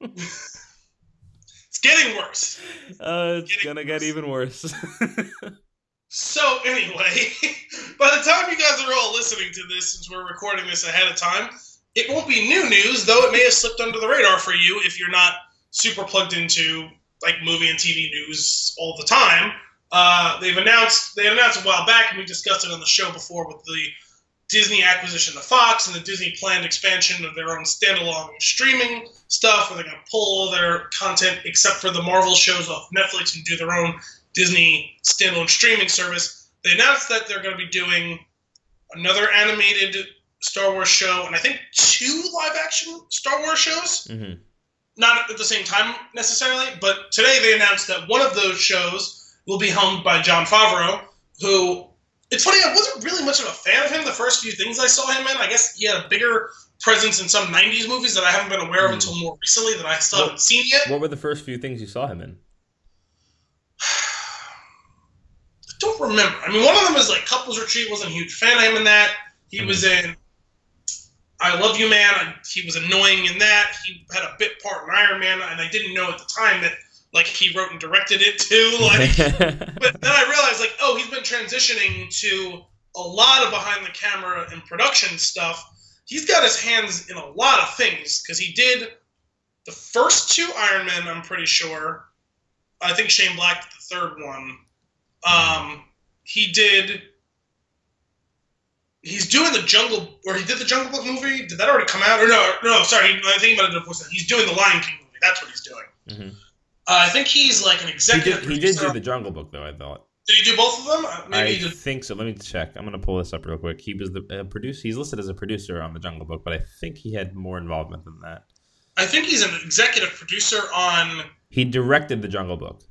It's getting worse. Uh, it's Getting gonna get even worse. <laughs> So anyway, <laughs> by the time you guys are all listening to this, since we're recording this ahead of time, it won't be new news, though it may have slipped under the radar for you if you're not super plugged into like movie and TV news all the time. Uh, they've announced they announced a while back, and we discussed it on the show before with the Disney acquisition of Fox and the Disney planned expansion of their own standalone streaming stuff, where they're going to pull all their content except for the Marvel shows off Netflix and do their own Disney standalone streaming service. They announced that they're going to be doing another animated Star Wars show, and I think two live action Star Wars shows. Mm-hmm. Not at the same time necessarily, but today they announced that one of those shows will be helmed by Jon Favreau, who it's funny, I wasn't really much of a fan of him the first few things I saw him in. I guess he had a bigger presence in some 90s movies that I haven't been aware of Hmm. until more recently that I still Well- haven't seen yet. What were the first few things you saw him in? <sighs> <sighs> I don't remember. I mean, one of them is like Couples Retreat. Wasn't a huge fan of him in that. He Mhm. was in I Love You Man. I, he was annoying in that. He had a bit part in Iron Man, and I didn't know at the time that like he wrote and directed it too. <laughs> Like, <laughs> but then I realized like, oh, he's been transitioning to a lot of behind the camera and production stuff. He's got his hands in a lot of things because he did the first two Iron Men. I'm pretty sure. I think Shane Black did the third one. Um, he did. He's doing the Jungle, or he did the Jungle Book movie. Did that already come out? Or no, no, sorry. I think about it before. He's doing the Lion King movie. That's what he's doing. Mhm. Uh, I think he's like an He executive. did. He did do the Jungle Book, though. I thought. Did he do both of them? Uh, Maybe I he think so. Let me check. I'm gonna pull this up real quick. He was the uh, producer. He's listed as a producer on the Jungle Book, but I think he had more involvement than that. I think he's an executive producer on. He directed the Jungle Book.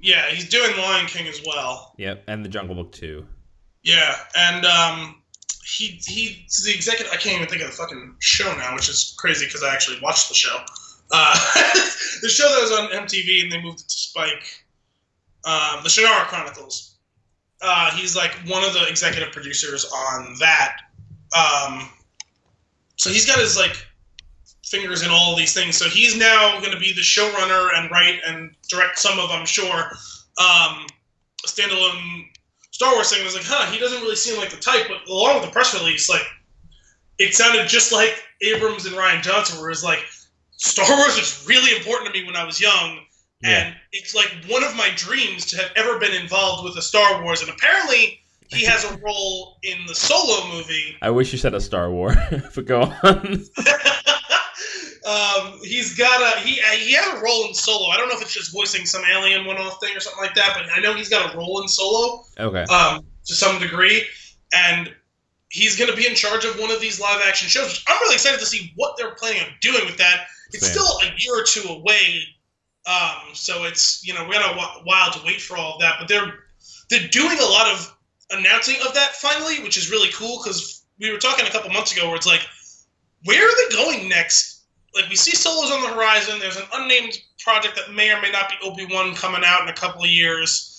Yeah, he's doing Lion King as well. Yep, and the Jungle Book too. Yeah, and um, he he's the executive. I can't even think of the fucking show now, which is crazy because I actually watched the show. Uh, <laughs> the show that was on MTV and they moved it to Spike. Um, the Shannara Chronicles. Uh, he's like one of the executive producers on that. Um, so he's got his like fingers in all these things. So he's now going to be the showrunner and write and direct some of, I'm sure, um, standalone Star Wars thing. I was like, huh, he doesn't really seem like the type. But along with the press release, like, it sounded just like Abrams and Rian Johnson, where it's like, Star Wars was really important to me when I was young. Yeah. And it's like one of my dreams to have ever been involved with a Star Wars. And apparently, he has a role in the Solo movie. I wish you said a Star War, <laughs> but go on. <laughs> um, he's got a he he has a role in Solo. I don't know if it's just voicing some alien one-off thing or something like that, but I know he's got a role in Solo okay. um, to some degree, and he's going to be in charge of one of these live-action shows. Which I'm really excited to see what they're planning on doing with that. It's Same. still a year or two away, um, so it's you know we got a while to wait for all of that. But they're they're doing a lot of announcing of that finally, which is really cool because we were talking a couple months ago where it's like, where are they going next? Like we see solos on the horizon. There's an unnamed project that may or may not be Obi Wan coming out in a couple of years.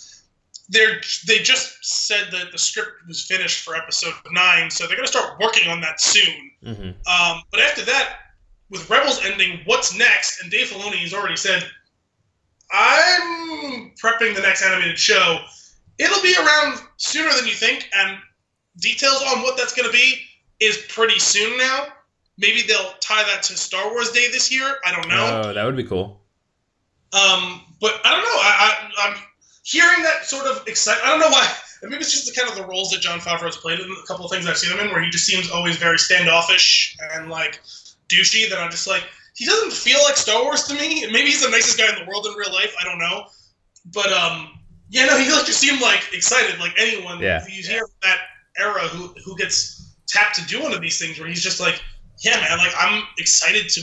They're they just said that the script was finished for episode nine, so they're gonna start working on that soon. hmm Um, but after that, with Rebels ending, what's next? And Dave Filoni has already said, I'm prepping the next animated show. It'll be around sooner than you think, and details on what that's going to be is pretty soon now. Maybe they'll tie that to Star Wars Day this year. I don't know. Oh, that would be cool. Um, but I don't know. I, I, I'm hearing that sort of excitement. I don't know why. <laughs> Maybe it's just the kind of the roles that Jon Favreau's played in a couple of things I've seen him in, where he just seems always very standoffish and like douchey. That I'm just like, he doesn't feel like Star Wars to me. Maybe he's the nicest guy in the world in real life. I don't know. But um, yeah, no, he like just seemed like excited, like anyone Yeah. who's here from that era who who gets tapped to do one of these things, where he's just like, yeah, man, like I'm excited to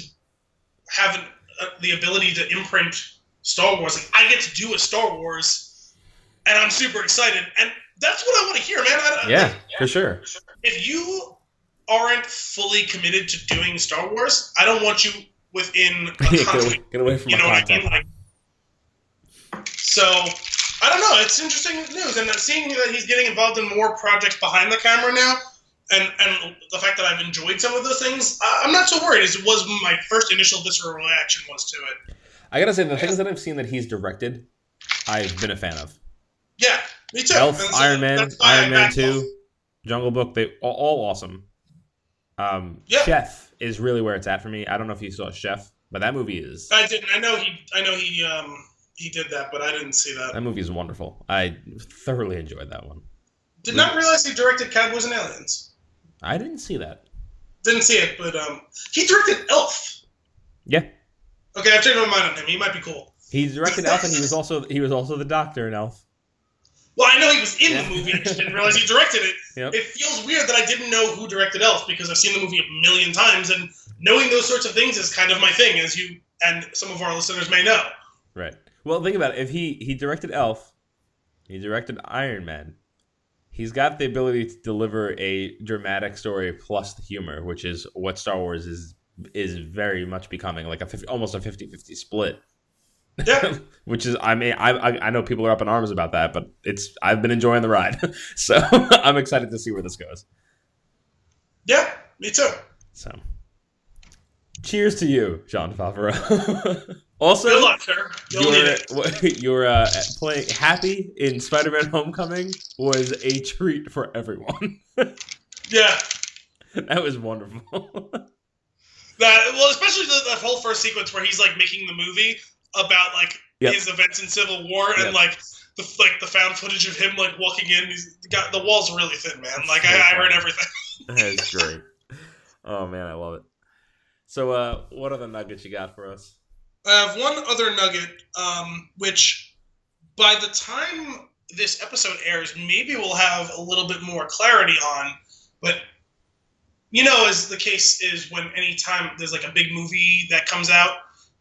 have an, uh, the ability to imprint Star Wars. Like I get to do a Star Wars, and I'm super excited. And that's what I want to hear, man. I, I- Yeah, for sure. If you aren't fully committed to doing Star Wars, I don't want you within a <laughs> get, away, get away from You my know what I content. mean? Like, so I don't know. It's interesting news, and I'm seeing that he's getting involved in more projects behind the camera now, and and the fact that I've enjoyed some of those things, I'm not so worried. As it was my first initial visceral reaction was to it. I gotta say, the things that I've seen that he's directed, I've been a fan of. Yeah, Me too. Elf, so Iron Man, Iron Man backed off. Two, Jungle Book. They all, all awesome. Um, Yeah. Chef is really where it's at for me. I don't know if you saw Chef, but that movie is I didn't. I know he. I know he. Um, he did that, but I didn't see that. that movie is wonderful. I thoroughly enjoyed that one. Did not realize he directed Cowboys and Aliens. I didn't see that. Didn't see it, but um, he directed Elf. Yeah, Okay, I've changed my mind on him. He might be cool. he directed Elf, and he was also he was also the doctor in Elf. Well, I know he was in Yeah. the movie. I just didn't realize he directed it. Yep. It feels weird that I didn't know who directed Elf because I've seen the movie a million times, and knowing those sorts of things is kind of my thing, as you and some of our listeners may know. Right. Well, think about it. If he he directed Elf, he directed Iron Man. He's got the ability to deliver a dramatic story plus the humor, which is what Star Wars is is very much becoming like a 50, almost a 50-50 split. Yeah. <laughs> which is I mean I, I I know people are up in arms about that, but it's I've been enjoying the ride, <laughs> so <laughs> I'm excited to see where this goes. Yeah, me too. So, cheers to you, Jon Favreau. Also, Good luck, sir. You'll your <laughs> your uh, playing happy in Spider-Man: Homecoming was a treat for everyone. <laughs> Yeah. that was wonderful. <laughs> That well, especially the, that whole first sequence where he's like making the movie about like Yep. his events in Civil War Yep. and like the like the found footage of him like walking in. He's got the walls really thin, man. Like I, I heard everything. That's great. Oh man, I love it. So, uh, what other nuggets you got for us? I have one other nugget, um, which by the time this episode airs, maybe we'll have a little bit more clarity on. But you know, as the case is when any time there's like a big movie that comes out,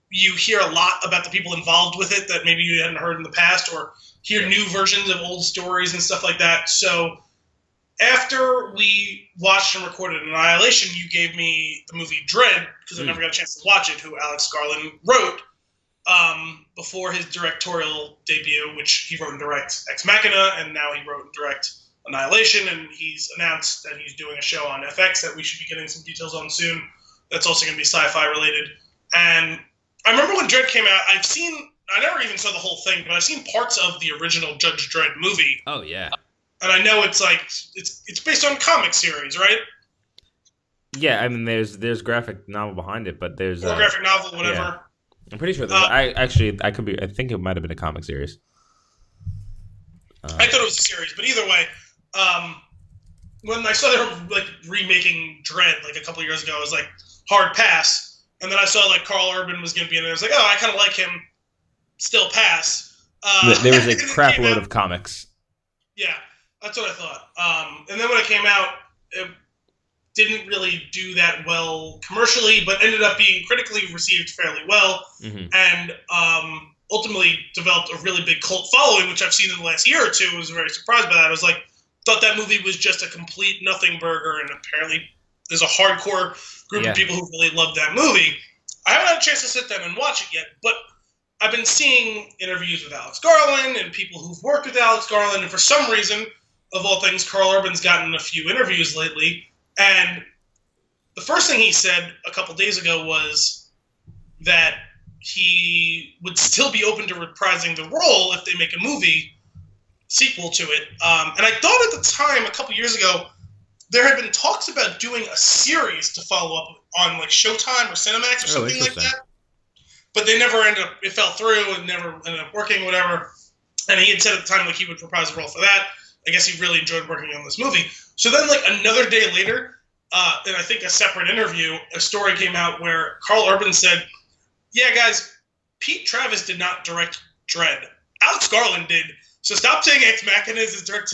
you hear a lot about the people involved with it that maybe you hadn't heard in the past, or hear new versions of old stories and stuff like that. So after we watched and recorded Annihilation, you gave me the movie Dredd because I Mm. never got a chance to watch it, who Alex Garland wrote um, before his directorial debut, which he wrote and direct Ex Machina, and now he wrote and direct Annihilation, and he's announced that he's doing a show on FX that we should be getting some details on soon. That's also going to be sci-fi related. And I remember when Dredd came out, I've seen. I never even saw the whole thing, but I've seen parts of the original Judge Dredd movie, Oh yeah, and I know it's like it's it's based on comic series, right? yeah. I mean, there's there's graphic novel behind it, but there's Or uh, graphic novel, whatever. yeah. I'm pretty sure. Uh, I actually I could be. I think it might have been a comic series. Uh, I thought it was a series, but either way, um, when I saw they were like remaking Dredd like a couple years ago, I was like hard pass. And then I saw like Karl Urban was going to be in it. I was like, oh, I kind of like him. Still pass. Uh, there was a <laughs> crap load out- of comics. Yeah, that's what I thought. Um, and then when it came out, it didn't really do that well commercially, but ended up being critically received fairly well hmm and um, ultimately developed a really big cult following, which I've seen in the last year or two. I was very surprised by that. I was like, thought that movie was just a complete nothing burger, and apparently there's a hardcore group Yeah. of people who really love that movie. I haven't had a chance to sit down and watch it yet, but I've been seeing interviews with Alex Garland and people who've worked with Alex Garland, and for some reason, of all things, Karl Urban's gotten a few interviews lately, and the first thing he said a couple days ago was that he would still be open to reprising the role if they make a movie sequel to it. Um, and I thought at the time, a couple years ago, there had been talks about doing a series to follow up on like Showtime or Cinemax or Oh, something like that. But they never ended up. It fell through and never ended up working. Whatever. And he had said at the time like he would reprise the role for that. I guess he really enjoyed working on this movie. So then, like another day later, uh, in I think a separate interview, a story came out where Karl Urban said, "Yeah, guys, Pete Travis did not direct Dredd. Alex Garland did. So stop saying Ex Machina is his direct-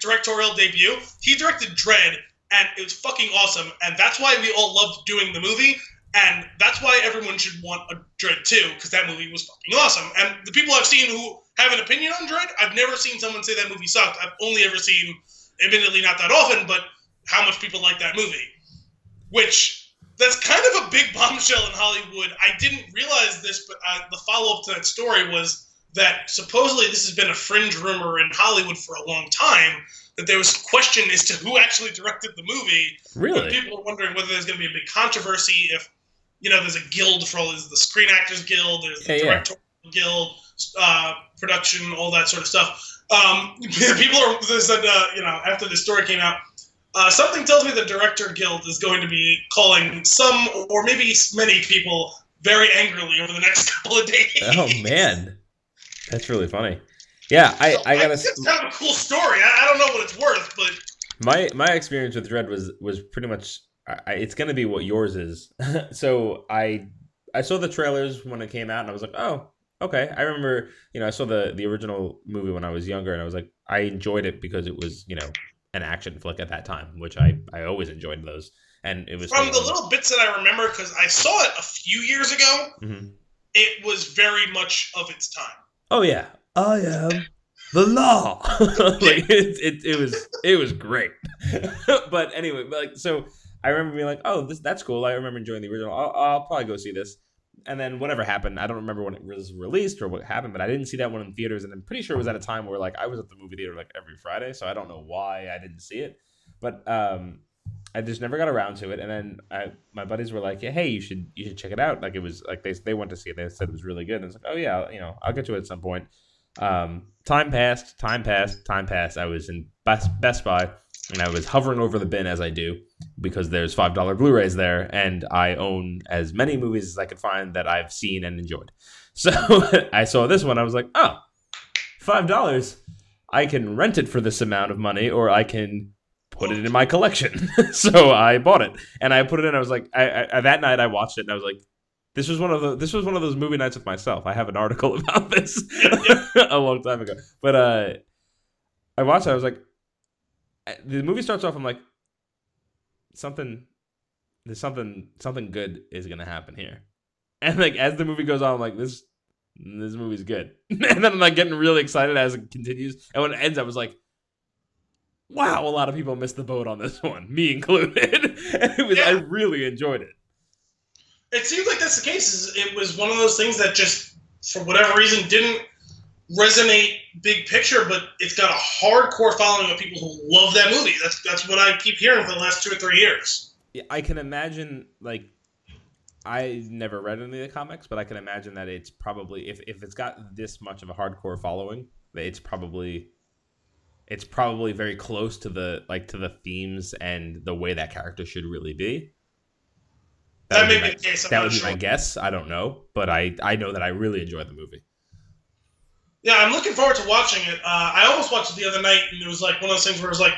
directorial debut. He directed Dredd, and it was fucking awesome. And that's why we all loved doing the movie. And that's why everyone should want a Dredd 2, because that movie was fucking awesome. And the people I've seen who have an opinion on Dredd, I've never seen someone say that movie sucked. I've only ever seen, admittedly not that often, but how much people like that movie. Which, that's kind of a big <laughs> bombshell in Hollywood. I didn't realize this, but uh, the follow up to that story was that supposedly this has been a fringe rumor in Hollywood for a long time. That there was question as to who actually directed the movie, Really? people are wondering whether there's going to be a big controversy if, you know, there's a guild for all these, the Screen Actors Guild, there's the Yeah, yeah. Director Guild uh, production, all that sort of stuff. Um, <laughs> people are they said, uh, you know, after the story came out, uh, something tells me the director guild is going to be calling some or maybe many people very angrily over the next <laughs> couple of days. Oh man, that's really funny. Yeah, I, So I gotta. It's kind of a cool story. I, I don't know what it's worth, but My my experience with Dredd was was pretty much. I, it's gonna be what yours is. <laughs> so I I saw the trailers when it came out, and I was like, oh, okay. I remember, you know, I saw the the original movie when I was younger, and I was like, I enjoyed it because it was, you know, an action flick at that time, which I I always enjoyed those, and it was from the little bits that I remember, because I saw it a few years ago, Mhm. it was very much of its time. Oh yeah, I am the law. <laughs> like it, it, it was it was great. <laughs> but anyway, like so, I remember being like, oh, this that's cool. I remember enjoying the original. I'll, I'll probably go see this. And then whatever happened, I don't remember when it was released or what happened, but I didn't see that one in theaters. And I'm pretty sure it was at a time where like I was at the movie theater like every Friday, so I don't know why I didn't see it. But um, I just never got around to it. And then I, my buddies were like, "Hey, you should you should check it out." Like it was like they they went to see it. They said it was really good. And it's like, "Oh yeah, you know, I'll get to it at some point." Um, time passed, time passed, time passed. I was in Best Best Buy and I was hovering over the bin as I do because there's five dollar Blu-rays there, and I own as many movies as I could find that I've seen and enjoyed. <laughs> So I saw this one. I was like, "Oh, five dollars! I can rent it for this amount of money, or I can." Put it in my collection, <laughs> so I bought it and I put it in. I was like, I, I, that night I watched it and I was like, this was one of the this was one of those movie nights with myself. I have an article <laughs> about this a long time ago. But uh I watched it, I was like the movie starts off I'm like something there's something something good is going to happen here. <laughs> And like as the movie goes on I'm like this this movie's good. <laughs> and then I'm like getting really excited as it continues. And when it ends I was like wow, a lot of people missed the boat on this one, me included. and <laughs> it was I really enjoyed it. It seems like that's the case. is It was one of those things that just, for whatever reason, didn't resonate big picture, but it's got a hardcore following of people who love that movie. That's that's what I keep hearing for the last two or three years. Yeah, I can imagine like I never read any of the comics, but I can imagine that it's probably if, if it's got this much of a hardcore following, that it's probably it's probably very close to the like to the themes and the way that character should really be. That, would may be be my- the case. I'm that would be my guess. I don't know, but I I know that I really enjoyed the movie. Yeah, I'm looking forward to watching it. Uh, I almost watched it the other night, and it was like one of those things where it was like,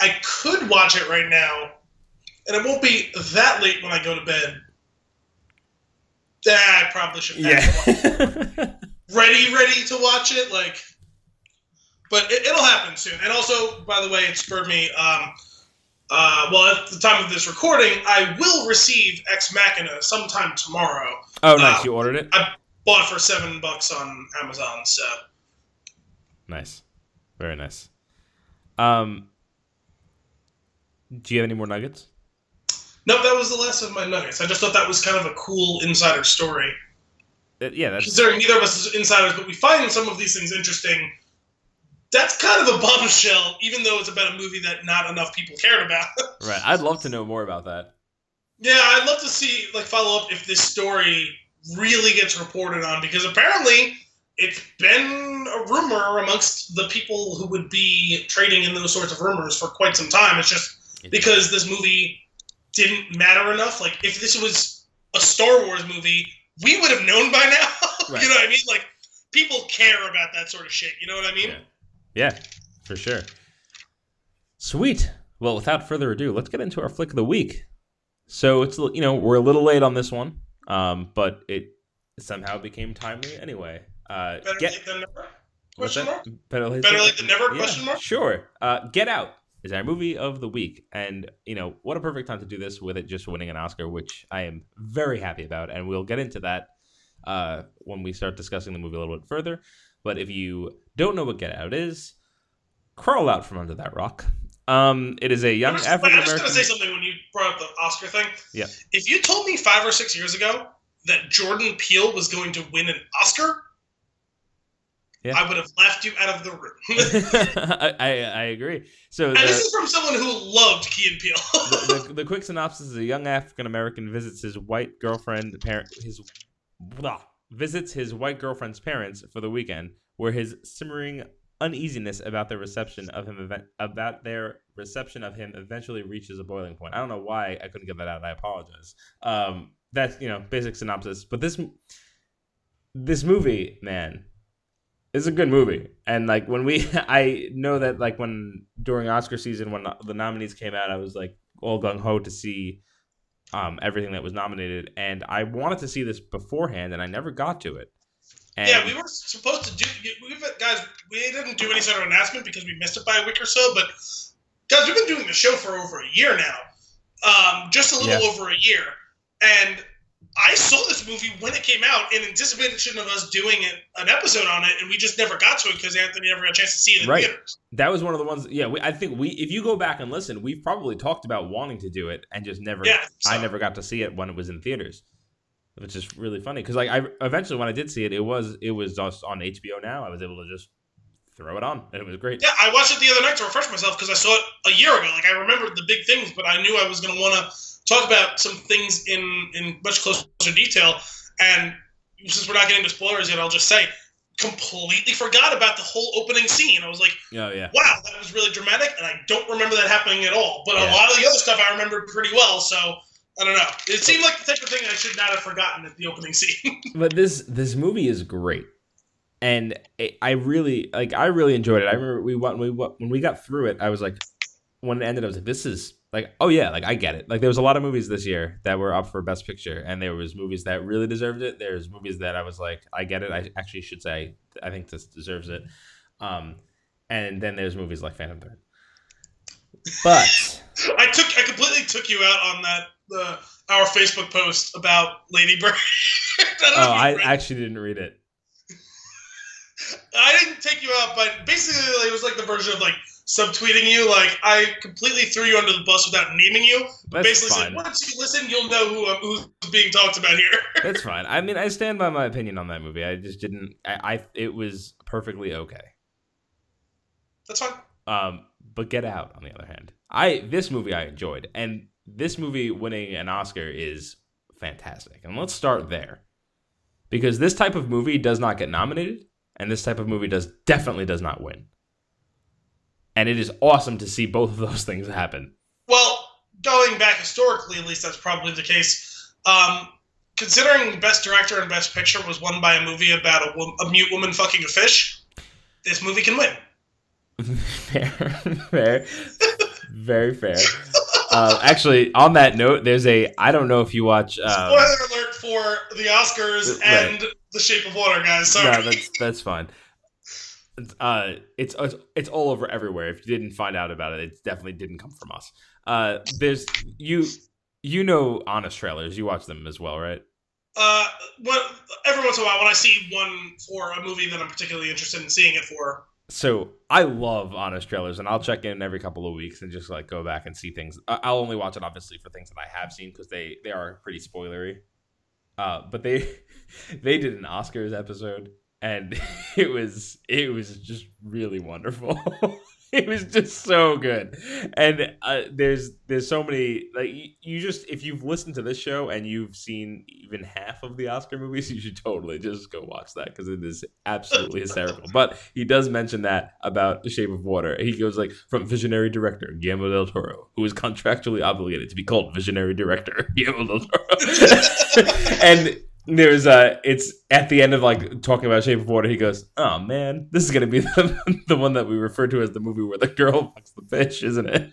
I could watch it right now, and it won't be that late when I go to bed. Yeah, I probably should. Yeah. ready, ready to watch it. Like, but it, it'll happen soon. And also, by the way, it spurred me. Um, uh, well, at the time of this recording, I will receive Ex Machina sometime tomorrow. oh, nice. Uh, You ordered it. Bought for seven bucks on Amazon. So Nice. Very nice. Um, do you have any more nuggets? no, that was the last of my nuggets. I just thought that was kind of a cool insider story. Uh, yeah, that's Considering neither of us is insiders, but we find some of these things interesting. That's kind of a <laughs> bombshell, even though it's about a movie that not enough people cared about. <laughs> right. I'd love to know more about that. Yeah, I'd love to see like follow up if this story really gets reported on because apparently it's been a rumor amongst the people who would be trading in those sorts of rumors for quite some time. It's just because this movie didn't matter enough. Like if this was a Star Wars movie, we would have known by now. <laughs> Right. you know what I mean? Like people care about that sort of shit. You know what I mean? Yeah. Yeah, for sure. Sweet. Well, without further ado, let's get into our flick of the week. So it's you know we're a little late on this one, um, but it somehow became timely anyway. Uh, Better get late than never? Question mark? Better late, Better late than never? Yeah, Question mark? Sure. Uh, Get Out is our movie of the week, and you know what a perfect time to do this with it just winning an Oscar, which I am very happy about, and we'll get into that uh, when we start discussing the movie a little bit further. But if you don't know what Get Out is, crawl out from under that rock. Um, it is a young African American. I'm just gonna say something when you brought up the Oscar thing. Yeah. If you told me five or six years ago that Jordan Peele was going to win an Oscar, Yeah. I would have laughed you out of the room. <laughs> I, I I agree. So and this is from someone who loved Key and Peele. <laughs> the, the, the quick synopsis is a young African American visits his white girlfriend, parent, his blah, visits his white girlfriend's parents for the weekend, where his simmering uneasiness about their reception of him event, about their reception of him eventually reaches a boiling point. I don't know why I couldn't get that out. I apologize. Um, that's you know basic synopsis. But this this movie, man, is a good movie. And like when we, <laughs> I know that like when during Oscar season when the nominees came out, I was like all gung ho to see um, everything that was nominated, and I wanted to see this beforehand, and I never got to it. And yeah, we were supposed to do. We've guys, we didn't do any sort of announcement because we missed it by a week or so. But guys, we've been doing the show for over a year now, um, just a little Yeah. over a year, and I saw this movie when it came out in anticipation of us doing it, an episode on it, and we just never got to it because Anthony never got a chance to see it in Right. theaters. that was one of the ones. Yeah, we, I think we, if you go back and listen, we've probably talked about wanting to do it and just never. Yeah, I never got to see it when it was in theaters, which is just really funny because like I eventually when I did see it, it was it was just on HBO now. I was able to just throw it on, and it was great. Yeah, I watched it the other night to refresh myself because I saw it a year ago. Like I remembered the big things, but I knew I was going to want to talk about some things in in much closer detail. And since we're not getting to spoilers yet, I'll just say completely forgot about the whole opening scene. I was like, Oh yeah. wow, that was really dramatic, and I don't remember that happening at all. But Yeah. a lot of the other stuff I remembered pretty well. So I don't know. It seemed like the type of thing I should not have forgotten at the opening scene. <laughs> but this this movie is great. And it, i really like i really enjoyed it. I remember we went we when we got through it i was like when it ended i was like this is like oh yeah like i get it. Like there was a lot of movies this year that were up for best picture and there was movies that really deserved it. There's movies that i was like i get it. I actually should say i think this deserves it. Um and then there's movies like phantom thread. But <laughs> I took I completely took you out on that the our Facebook post about Lady Bird. <laughs> I oh i read actually didn't read it I didn't take you out, but basically it was like the version of like subtweeting you. Like I completely threw you under the bus without naming you. But That's basically fine. said, once you listen, you'll know who uh, who's being talked about here. <laughs> That's fine. I mean, I stand by my opinion on that movie. I just didn't. I, I it was perfectly okay. That's fine. Um, but Get Out, on the other hand, I this movie I enjoyed, and this movie winning an Oscar is fantastic. And let's start there, because this type of movie does not get nominated, and this type of movie does definitely does not win. And it is awesome to see both of those <laughs> things happen. Well, going back historically, at least that's probably the case. Um, considering Best Director and Best Picture was won by a movie about a, wo- a mute woman fucking a fish, this movie can win. <laughs> fair, <laughs> fair, very fair. Uh, actually, on that note, there's a. I don't know if you watch. Um, Spoiler alert for the Oscars Right. and The Shape of Water, guys. Sorry. no, that's that's fine. Uh, it's, it's it's all over everywhere. If you didn't find out about it, it definitely didn't come from us. Uh, there's you you know honest trailers. You watch them as well, right? uh, when, every once in a while, when I see one for a movie that I'm particularly interested in seeing it for, So I love honest trailers, and I'll check in every couple of weeks and just like go back and see things. I'll only watch it obviously for things that I have seen because they they are pretty spoilery. Uh, but they <laughs> they did an Oscars episode, and <laughs> it was it was just really wonderful. <laughs> <laughs> it was just so good, and uh, there's there's so many like you, you just if you've listened to this show and you've seen even half of the Oscar movies, <laughs> you should totally just go watch that because it is absolutely hysterical. But he does mention that about The Shape of Water. He goes like from visionary director Guillermo del Toro, who is contractually obligated to be called visionary director <laughs> Guillermo del Toro, and there's a it's at the end of like talking about Shape of Water, he goes, Oh man, this is gonna be <laughs> the, the one that we refer to as the movie where the girl fucks the fish, isn't it?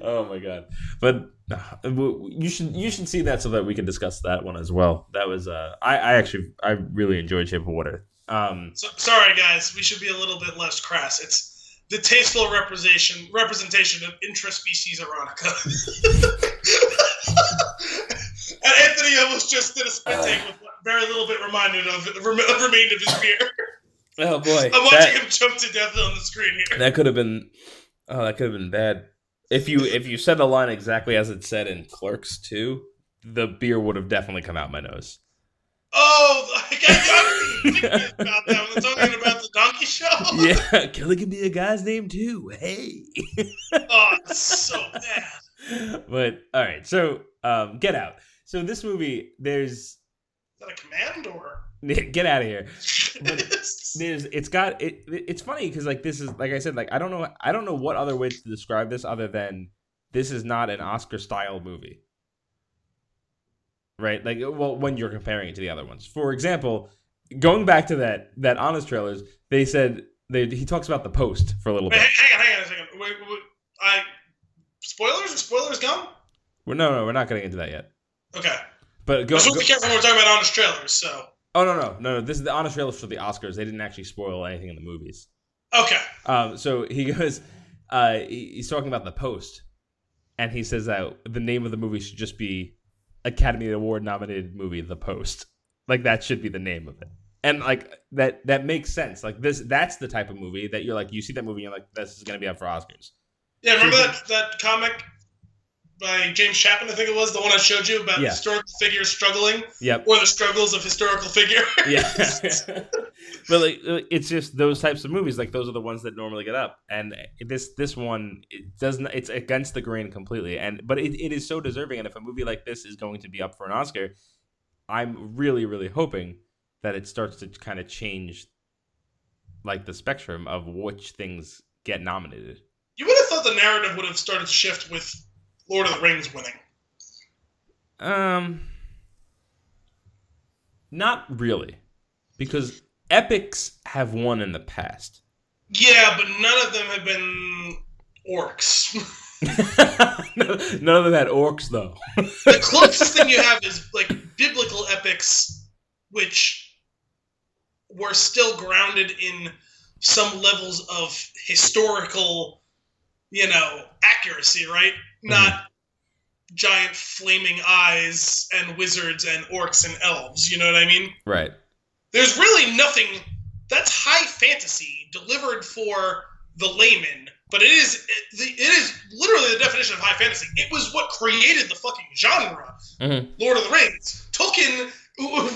<laughs> oh my god. But uh, you should you should see that so that we can discuss that one as well. That was uh I, I actually I really enjoyed Shape of Water. Um so, sorry guys, we should be a little bit less crass. It's the tasteful representation representation of intraspecies erotica. <laughs> and Anthony almost just did a spit take with very little bit reminded of rem- <laughs> remained of his beer. <laughs> Oh boy. I'm watching That, him choke to death on the screen here. that could have been oh that could have been bad. If you if you said the line exactly as it said in Clerks 2, the beer would have definitely come out my nose. Oh, I got <laughs> thinking about that they're talking about the donkey show. yeah, Kelly can be a guy's name too. Hey. Oh, it's so bad. but all right, so um, Get Out. So this movie, there's Is that a command or? <laughs> Get out of here. <laughs> But there's it's got it. It's funny because like this is like I said like I don't know I don't know what other way to describe this other than this is not an Oscar style movie. Right? Like well when you're comparing it to the other ones. For example, going back to that that honest trailers, they said they, he talks about the post for a little Wait, bit. hang on, hang on a second. Wait, wait, I spoilers? Are spoilers gone? We're, no, no, we're not getting into that yet. Okay. But go. Just go be careful when we're talking about honest trailers. So oh no, no, no, no. This is the honest trailers for the Oscars. They didn't actually spoil anything in the movies. okay, Um, so he goes, uh, he- he's talking about the post, and he says that the name of the movie should just be Academy Award nominated movie, The Post. Like that should be the name of it, and like that that makes sense. Like this, that's the type of movie that you're like, you see that movie, and you're like, this is gonna be up for Oscars. yeah. Remember that that comic by James Chapman? I think it was the one I showed you about Yeah. historical figures struggling, Yep. or the struggles of historical figures. Yeah. <laughs> <laughs> but like, it's just those types of movies. Like those are the ones that normally get up, and this this one it doesn't. It's against the grain completely. And but it, it is so deserving. And if a movie like this is going to be up for an Oscar, I'm really really hoping that it starts to kind of change, like the spectrum of which things get nominated. You would have thought the narrative would have started to shift with Lord of the Rings winning. Um, not really, because epics have won in the past. Yeah, but none of them have been orcs. <laughs> None of them had orcs though. the closest thing you have is like biblical epics, which were still grounded in some levels of historical, you know, accuracy, right? Not giant flaming eyes and wizards and orcs and elves. You know what I mean? Right. There's really nothing. That's high fantasy delivered for the layman, but it is it, the, it is literally the definition of high fantasy. It was what created the fucking genre. Mhm. Lord of the Rings. Tolkien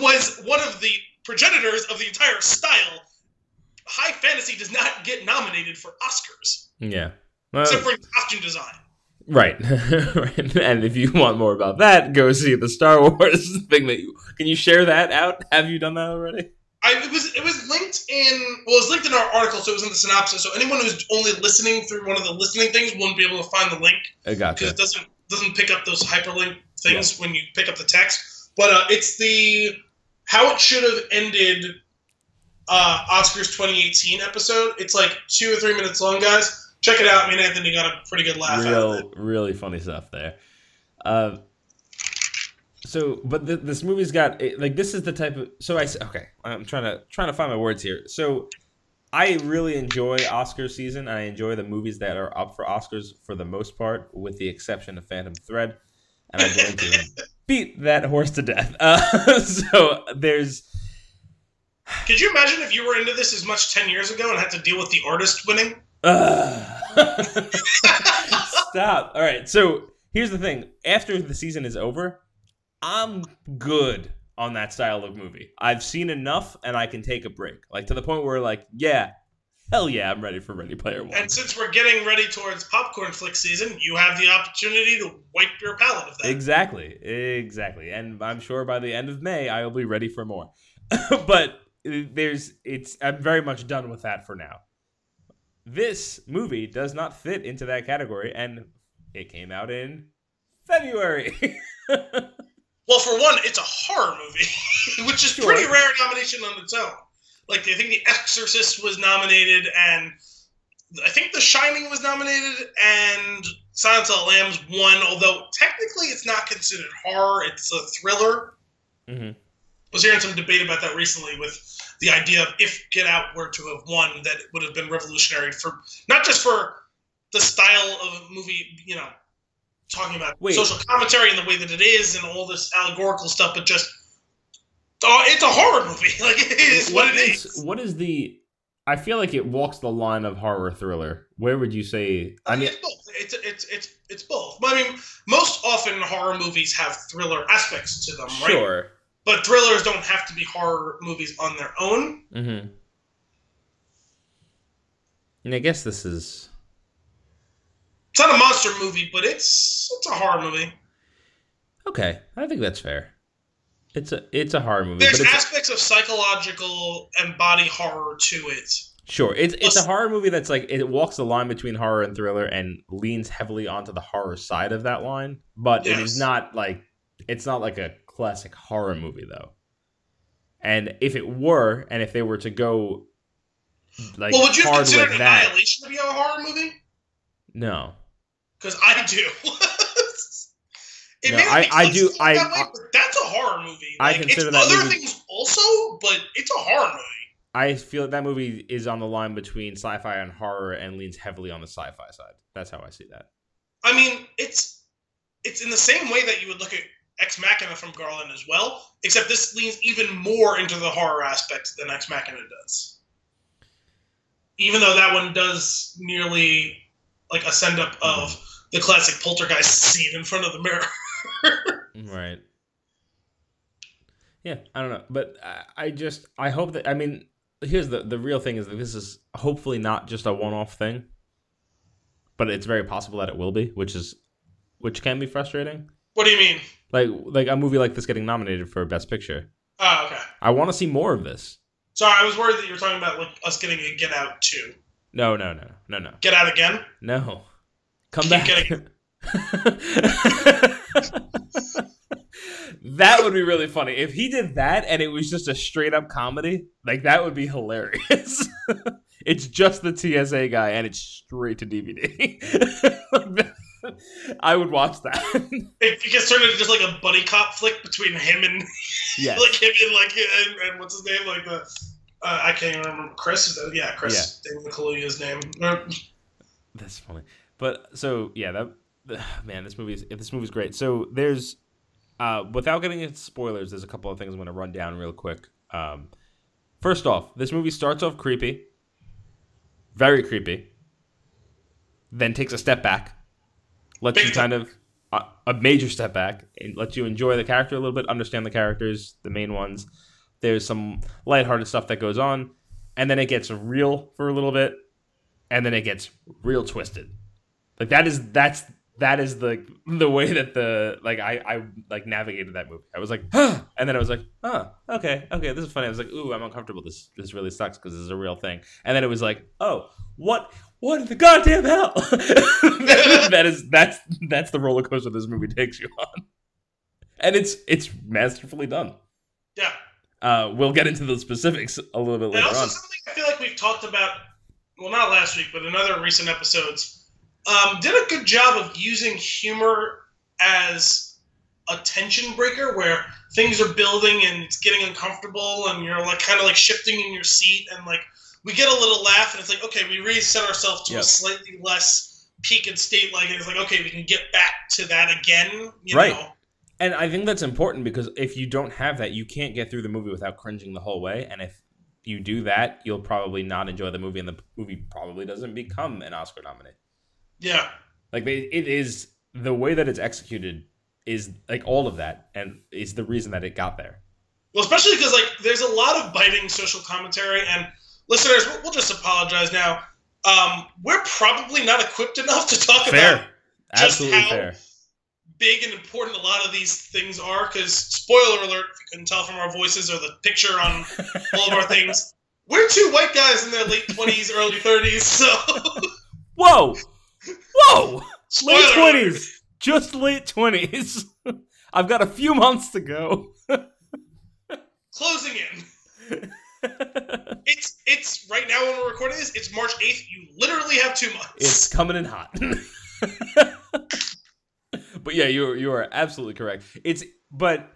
was one of the progenitors of the entire style. High fantasy does not get nominated for Oscars, Yeah. Well, except for costume design. <laughs> right. And if you want more about that, go see the Star Wars <laughs> thing that you can you share that out? Have you done that already? I, it was it was linked in well, it was linked in our article, so it was in the synopsis. So anyone who's only listening through one of the listening things wouldn't be able to find the link. I because gotcha. it doesn't doesn't pick up those hyperlink things when you pick up the text. But uh, it's the how it should have ended uh, Oscars 2018 episode. It's like two or three minutes long, guys. Check it out. Me and Anthony got a pretty good laugh out of it. Real, really funny stuff there. Uh, so, but th- this movie's got like this is the type of so I okay. I'm trying to trying to find my words here. So, I really enjoy Oscar season. I enjoy the movies that are up for Oscars for the most part, with the exception of Phantom Thread, and I'm going to <laughs> beat that horse to death. <laughs> Uh, so there's Could you imagine if you were into this as much 10 years ago and had to deal with the artist winning? Ugh. Stop. All right. So here's the thing. After the season is over, I'm good on that style of movie. I've seen enough and I can take a break. Like to the point where like, yeah, hell yeah, I'm ready for Ready Player One. And since we're getting ready towards popcorn flick season, you have the opportunity to wipe your palate of that. Exactly. Exactly. And I'm sure by the end of May I will be ready for more. <laughs> but there's it's I'm very much done with that for now. This movie does not fit into that category and it came out in February. <laughs> Well, for one, it's a horror movie, <laughs> which is Sure. pretty rare nomination on its own. Like I think The Exorcist was nominated, and I think The Shining was nominated, and Silence of the Lambs won. Although technically, it's not considered horror; it's a thriller. hmm I was hearing some debate about that recently with the idea of if Get Out were to have won, that it would have been revolutionary for not just for the style of movie, you know, talking about Wait. social commentary and the way that it is and all this allegorical stuff, but just oh, it's a horror movie. <laughs> Like it is what it is. What is the? I feel like it walks the line of horror thriller. Where would you say? I mean, it's both. It's it's it's it's both. I mean, most often horror movies have thriller aspects to them, right? sure. But thrillers don't have to be horror movies on their own. Mm-hmm. And I guess this is It's not a monster movie, but it's it's a horror movie. okay. I think that's fair. It's a it's a horror movie, There's but aspects of psychological and body horror to it. sure it's it's a horror movie that's like it walks the line between horror and thriller and leans heavily onto the horror side of that line, but it Yes. is not like it's not like a classic horror movie though. And if it were, and if they were to go like well, would you hard consider with that, Annihilation to be a horror movie? no. Because I do. <laughs> it No, I- I do- I- that way, but that's a horror movie. I consider that other movie- things also, but it's a horror movie. I feel that, that movie is on the line between sci-fi and horror and leans heavily on the sci-fi side. That's how I see that. I mean, it's it's in the same way that you would look at Ex Machina from Garland as well, except this leans even more into the horror aspect than Ex Machina does. Even though that one does nearly like a send up of mm-hmm. the classic poltergeist scene in front of the mirror. <laughs> Right. Yeah, I don't know, but I, I just I hope that I mean here's the the real thing is that this is hopefully not just a one-off thing, but it's very possible that it will be, which is which can be frustrating. what do you mean? Like like a movie like this getting nominated for best picture. Oh, okay. I want to see more of this. Sorry, I was worried that you were talking about like us getting a Get Out too. No, no, no, no, no, Get Out again? no. Come Keep back. getting- <laughs> that would be really funny if he did that and it was just a straight up comedy. Like that would be hilarious. <laughs> it's just the TSA guy and it's straight to DVD. <laughs> <laughs> I would watch that. <laughs> It, gets turned into just like a buddy cop flick between him and <laughs> yes. like him and like and, and what's his name like the uh, I can't even remember Chris. Is that- Yeah, Chris. Daniel Kaluuya's name. Uh, That's funny. But so yeah, that <sighs> man, this movie movie's this movie's great. So there's uh without getting into spoilers, there's a couple of things I'm gonna run down real quick. Um first off, this movie starts off creepy. Very creepy. Then takes a step back. Lets Big you kind of uh, a major step back and lets you enjoy the character a little bit, understand the characters, the main ones. There's some lighthearted stuff that goes on, and then it gets real for a little bit, and then it gets real twisted. Like that is that's that is the the way that the like I I like navigated that movie. I was like, huh, and then I was like, oh, okay, okay, this is funny. I was like, ooh, I'm uncomfortable. This this really sucks because this is a real thing. And then it was like, oh, what what in the goddamn hell? <laughs> that is that's that's the roller coaster this movie takes you on, and it's it's masterfully done. yeah. Uh, we'll get into the specifics a little bit And later also on. something I feel like we've talked about, well, not last week, but in other recent episodes, um, did a good job of using humor as a tension breaker, where things are building and it's getting uncomfortable, and you're like kind of like shifting in your seat, and like we get a little laugh, and it's like okay, we reset ourselves to Yep. a slightly less peak and state, like it's like okay, we can get back to that again, you Right. know. And I think that's important because if you don't have that, you can't get through the movie without cringing the whole way. And if you do that, you'll probably not enjoy the movie, and the movie probably doesn't become an Oscar nominee. Yeah. Like they, it is the way that it's executed is like all of that, and is the reason that it got there. Well, especially because like there's a lot of biting social commentary, and listeners, we'll, we'll just apologize now. Um, we're probably not equipped enough to talk about Fair, just absolutely how fair. big and important a lot of these things are. Because spoiler alert, if you couldn't tell from our voices or the picture on <laughs> all of our things, we're two white guys in their late twenties, early thirties. So <laughs> Whoa, whoa, spoiler late twenties, just late twenties. <laughs> I've got a few months to go. closing in. <laughs> It's it's right now when we're recording this. It's March eighth. You literally have two months. It's coming in hot. <laughs> but yeah, you you are absolutely correct. It's but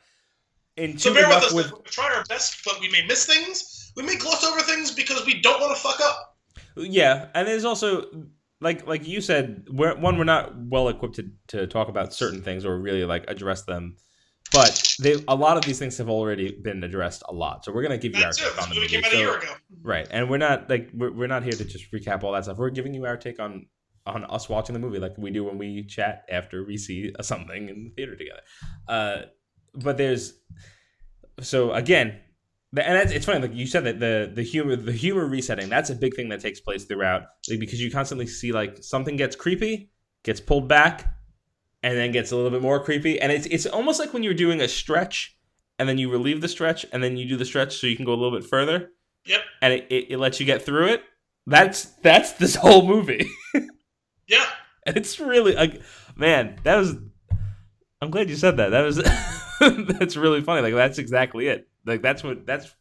in So bear with us. with we try our best, but we may miss things. We may gloss over things because we don't want to fuck up. yeah, and there's also like like you said, we're, one we're not well equipped to, to talk about certain things or really like address them. But they a lot of these things have already been addressed a lot, so we're gonna give you our it. take on the movie movie. came out a So- year ago. Right, and we're not like we're, we're not here to just recap all that stuff. We're giving you our take on on us watching the movie, like we do when we chat after we see something in the theater together. Uh, but there's so again, and it's, it's funny. Like you said that the the humor the humor resetting that's a big thing that takes place throughout like, because you constantly see like something gets creepy, gets pulled back, and then gets a little bit more creepy, and it's it's almost like when you're doing a stretch and then you relieve the stretch, and then you do the stretch so you can go a little bit further. Yep. And it, it, it lets you get through it. That's that's this whole movie. <laughs> Yeah. And it's really like man, that was I'm glad you said that. That was <laughs> that's really funny. Like that's exactly it. Like that's what that's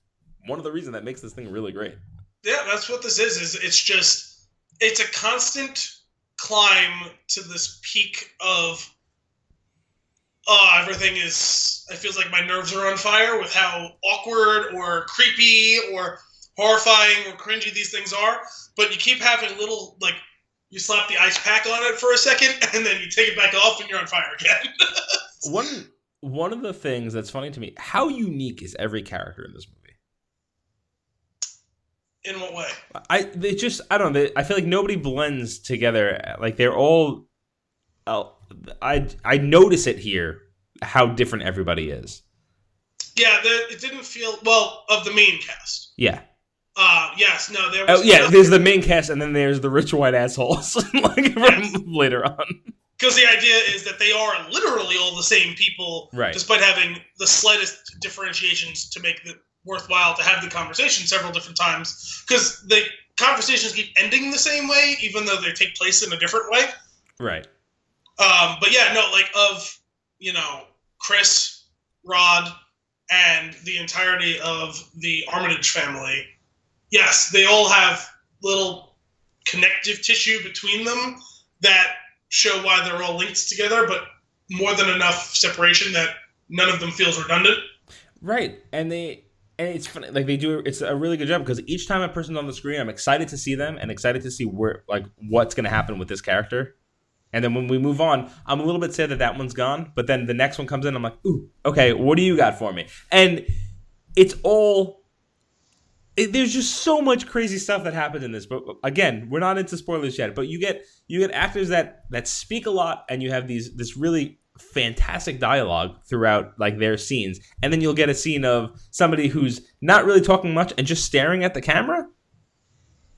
one of the reasons that makes this thing really great. Yeah, that's what this is. Is it's just it's a constant climb to this peak of oh everything is it feels like my nerves are on fire with how awkward or creepy or horrifying or cringy these things are. But you keep having little like you slap the ice pack on it for a second <laughs> and then you take it back off and you're on fire again. <laughs> one one of the things that's funny to me, how unique is every character in this movie? In what way? I they just I don't know. They, I feel like nobody blends together. Like they're all. Uh, I I notice it here how different everybody is. Yeah, the, it didn't feel well of the main cast. Yeah. Uh yes, no, there was Oh yeah. nothing- There's the main cast, and then there's the rich white assholes <laughs> like from Yes. later on. Because the idea is that they are literally all the same people, Right. despite having the slightest differentiations to make it worthwhile to have the conversation several different times. Because the conversations keep ending the same way, even though they take place in a different way. Right. Um, but yeah, no, like of you know Chris, Rod, and the entirety of the Armitage family. Yes, they all have little connective tissue between them that show why they're all linked together, but more than enough separation that none of them feels redundant. Right. And they and it's funny like they do it's a really good job because each time a person's on the screen I'm excited to see them and excited to see where like what's going to happen with this character. And then when we move on, I'm a little bit sad that that one's gone, but then the next one comes in I'm like, "Ooh, okay, what do you got for me?" And it's all it, there's just so much crazy stuff that happens in this. But again, we're not into spoilers yet. But you get you get actors that that speak a lot, and you have these this really fantastic dialogue throughout like their scenes, and then you'll get a scene of somebody who's not really talking much and just staring at the camera,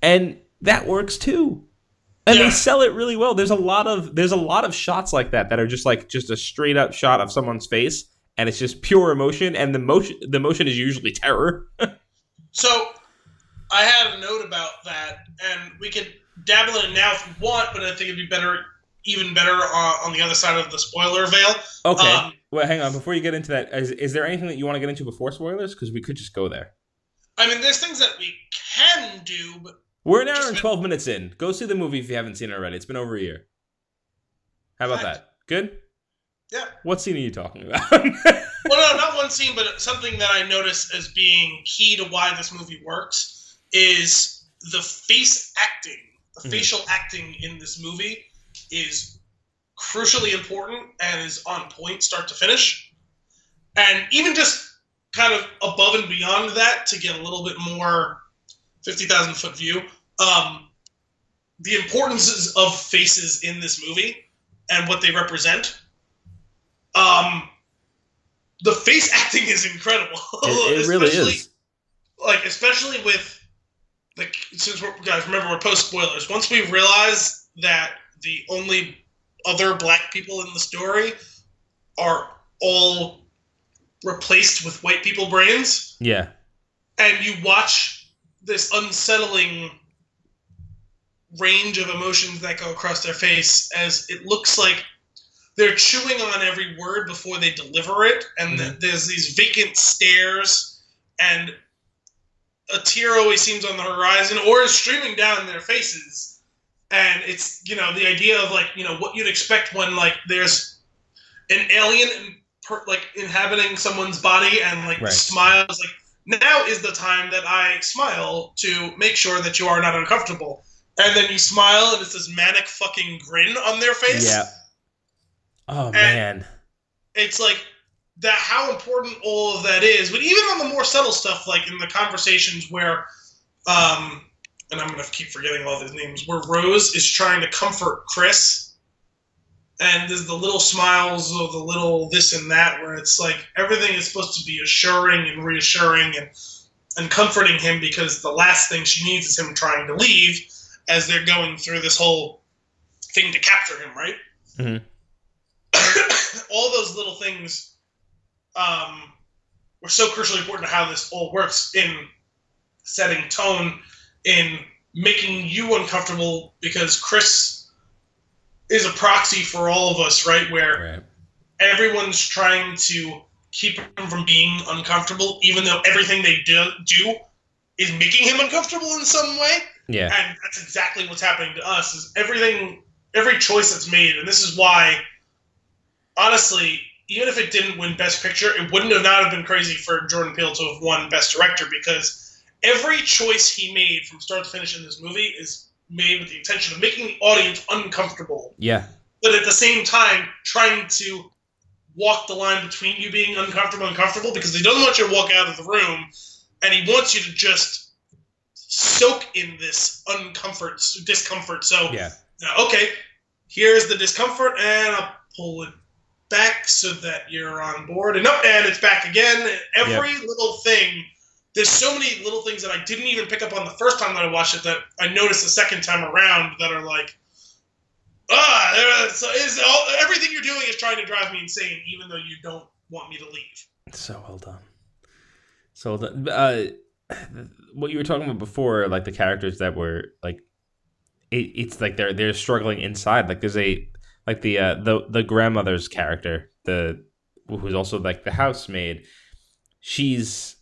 and that works too. And Yeah. they sell it really well. There's a lot of there's a lot of shots like that that are just like just a straight up shot of someone's face, and it's just pure emotion, and the motion the motion is usually terror. <laughs> So I had a note about that, and we could dabble in it now if you want, but I think it'd be better, even better, uh, on the other side of the spoiler veil. Okay. Um, well, hang on. Before you get into that, is, is there anything that you want to get into before spoilers? Because we could just go there. I mean, there's things that we can do, but We're an hour and been- 12 minutes in. Go see the movie if you haven't seen it already. It's been over a year. How about Right. that? Good? yeah. What scene are you talking about? <laughs> Well, no, not one scene, but something that I notice as being key to why this movie works is the face acting. The Mhm. facial acting in this movie is crucially important and is on point start to finish. And even just kind of above and beyond that to get a little bit more 50,000 foot view, um, the importances of faces in this movie and what they represent. Um, the face <laughs> acting is incredible. it, it <laughs> really is. Like especially with like since we're guys remember we're post spoilers. Once we realize that the only other black people in the story are all replaced with white people brains, Yeah. and you watch this unsettling range of emotions that go across their face as it looks like they're chewing on every word before they deliver it and mm-hmm. th- there's these vacant stares and a tear always seems on the horizon or is streaming down their faces and it's you know the idea of like you know what you'd expect when like there's an alien in, per, like inhabiting someone's body and like Right. the smile is like now is the time that I smile to make sure that you are not uncomfortable. And then you smile and it's this manic fucking grin on their face. Yeah. Oh, man. It's like that how important all of that is. But even on the more subtle stuff, like in the conversations where um and I'm gonna keep forgetting all these names, where Rose is trying to comfort Chris and there's the little smiles or the little this and that where it's like everything is supposed to be assuring and reassuring and and comforting him because the last thing she needs is him trying to leave as they're going through this whole thing to capture him, right? Mhm. <coughs> All those little things um, were so crucially important to how this all works in setting tone, in making you uncomfortable because Chris is a proxy for all of us, right? Where Right. everyone's trying to keep him from being uncomfortable, even though everything they do, do is making him uncomfortable in some way. Yeah. And that's exactly what's happening to us. Is everything, every choice that's made, and this is why, honestly, even if it didn't win Best Picture, it wouldn't have not have been crazy for Jordan Peele to have won Best Director because every choice he made from start to finish in this movie is made with the intention of making the audience uncomfortable. Yeah. but at the same time trying to walk the line between you being uncomfortable and comfortable because he doesn't want you to walk out of the room and he wants you to just soak in this uncomfort discomfort. So Yeah. okay here's the discomfort and i'll pull it back so that you're on board. And up and it's back again. Every little thing there's so many little things that i didn't even pick up on the first time that i watched it that i noticed the second time around that are like ah is all, everything you're doing is trying to drive me insane even though you don't want me to leave So well done. So well done. Uh, what you were talking about before, like the characters that were like, it, it's like they're they're struggling inside. Like there's a like the uh, the the grandmother's character, the who's also like the housemaid. She's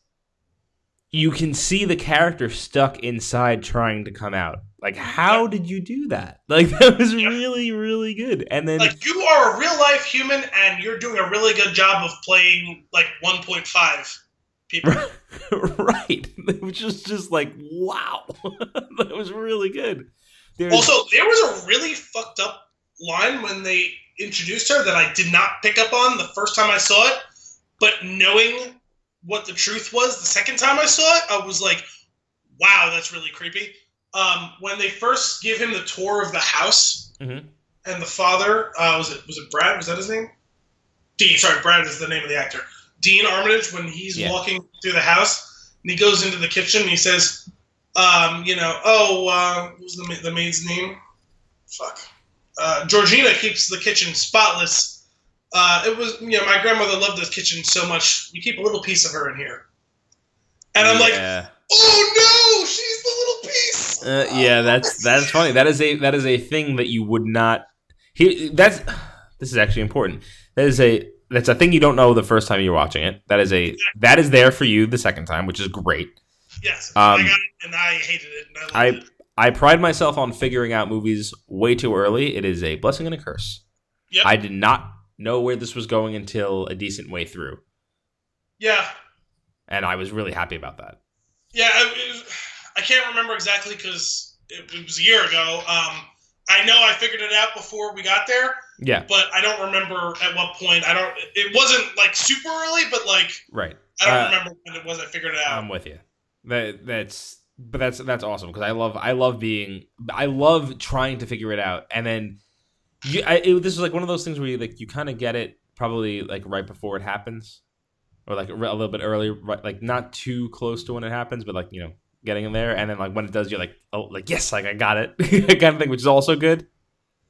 you can see the character stuck inside trying to come out. Like, how did you do that? <laughs> Like, that was Yeah. really, really good. And then, like you are a real life human and you're doing a really good job of playing like 1.5 people <laughs> right, it was just, just like, wow, <laughs> that was really good. There's, Also, there was a really fucked up line when they introduced her that I did not pick up on the first time I saw it, but knowing what the truth was the second time I saw it, I was like, wow, that's really creepy. Um, when they first give him the tour of the house, Mhm. and the father uh, was it was it Brad? Was that his name? Dean. Sorry, Brad is the name of the actor. Dean Armitage. When he's Yeah. walking through the house, and he goes into the kitchen, and he says, um, "You know, oh, uh, what was the ma- the maid's name? Fuck. Uh, Georgina keeps the kitchen spotless. Uh, it was, you know, my grandmother loved this kitchen so much. We keep a little piece of her in here." And I'm like, "Oh no, she's the little piece." Uh, yeah, that's that's funny. That is a that is a thing that you would not. He that's this is actually important. That is a that's a thing you don't know the first time you're watching it. That is a that is there for you the second time, which is great. Yes, Um, I got it, and I hated it. And I, I it. I pride myself on figuring out movies way too early. It is a blessing and a curse. Yep. I did not know where this was going until a decent way through, yeah, and I was really happy about that. Yeah, I, I can't remember exactly because it, it was a year ago. Um, I know I figured it out before we got there, Yeah, but I don't remember at what point. I don't. It wasn't like super early, but like right. I don't Uh, remember when it was. I figured it out. I'm with you. That that's but that's that's awesome because I love I love being I love trying to figure it out and then you I, it, this is like one of those things where you like you kind of get it probably like right before it happens or like a little bit earlier, right like not too close to when it happens but like you know getting in there and then like when it does you're like oh like yes like I got it <laughs> kind of thing which is also good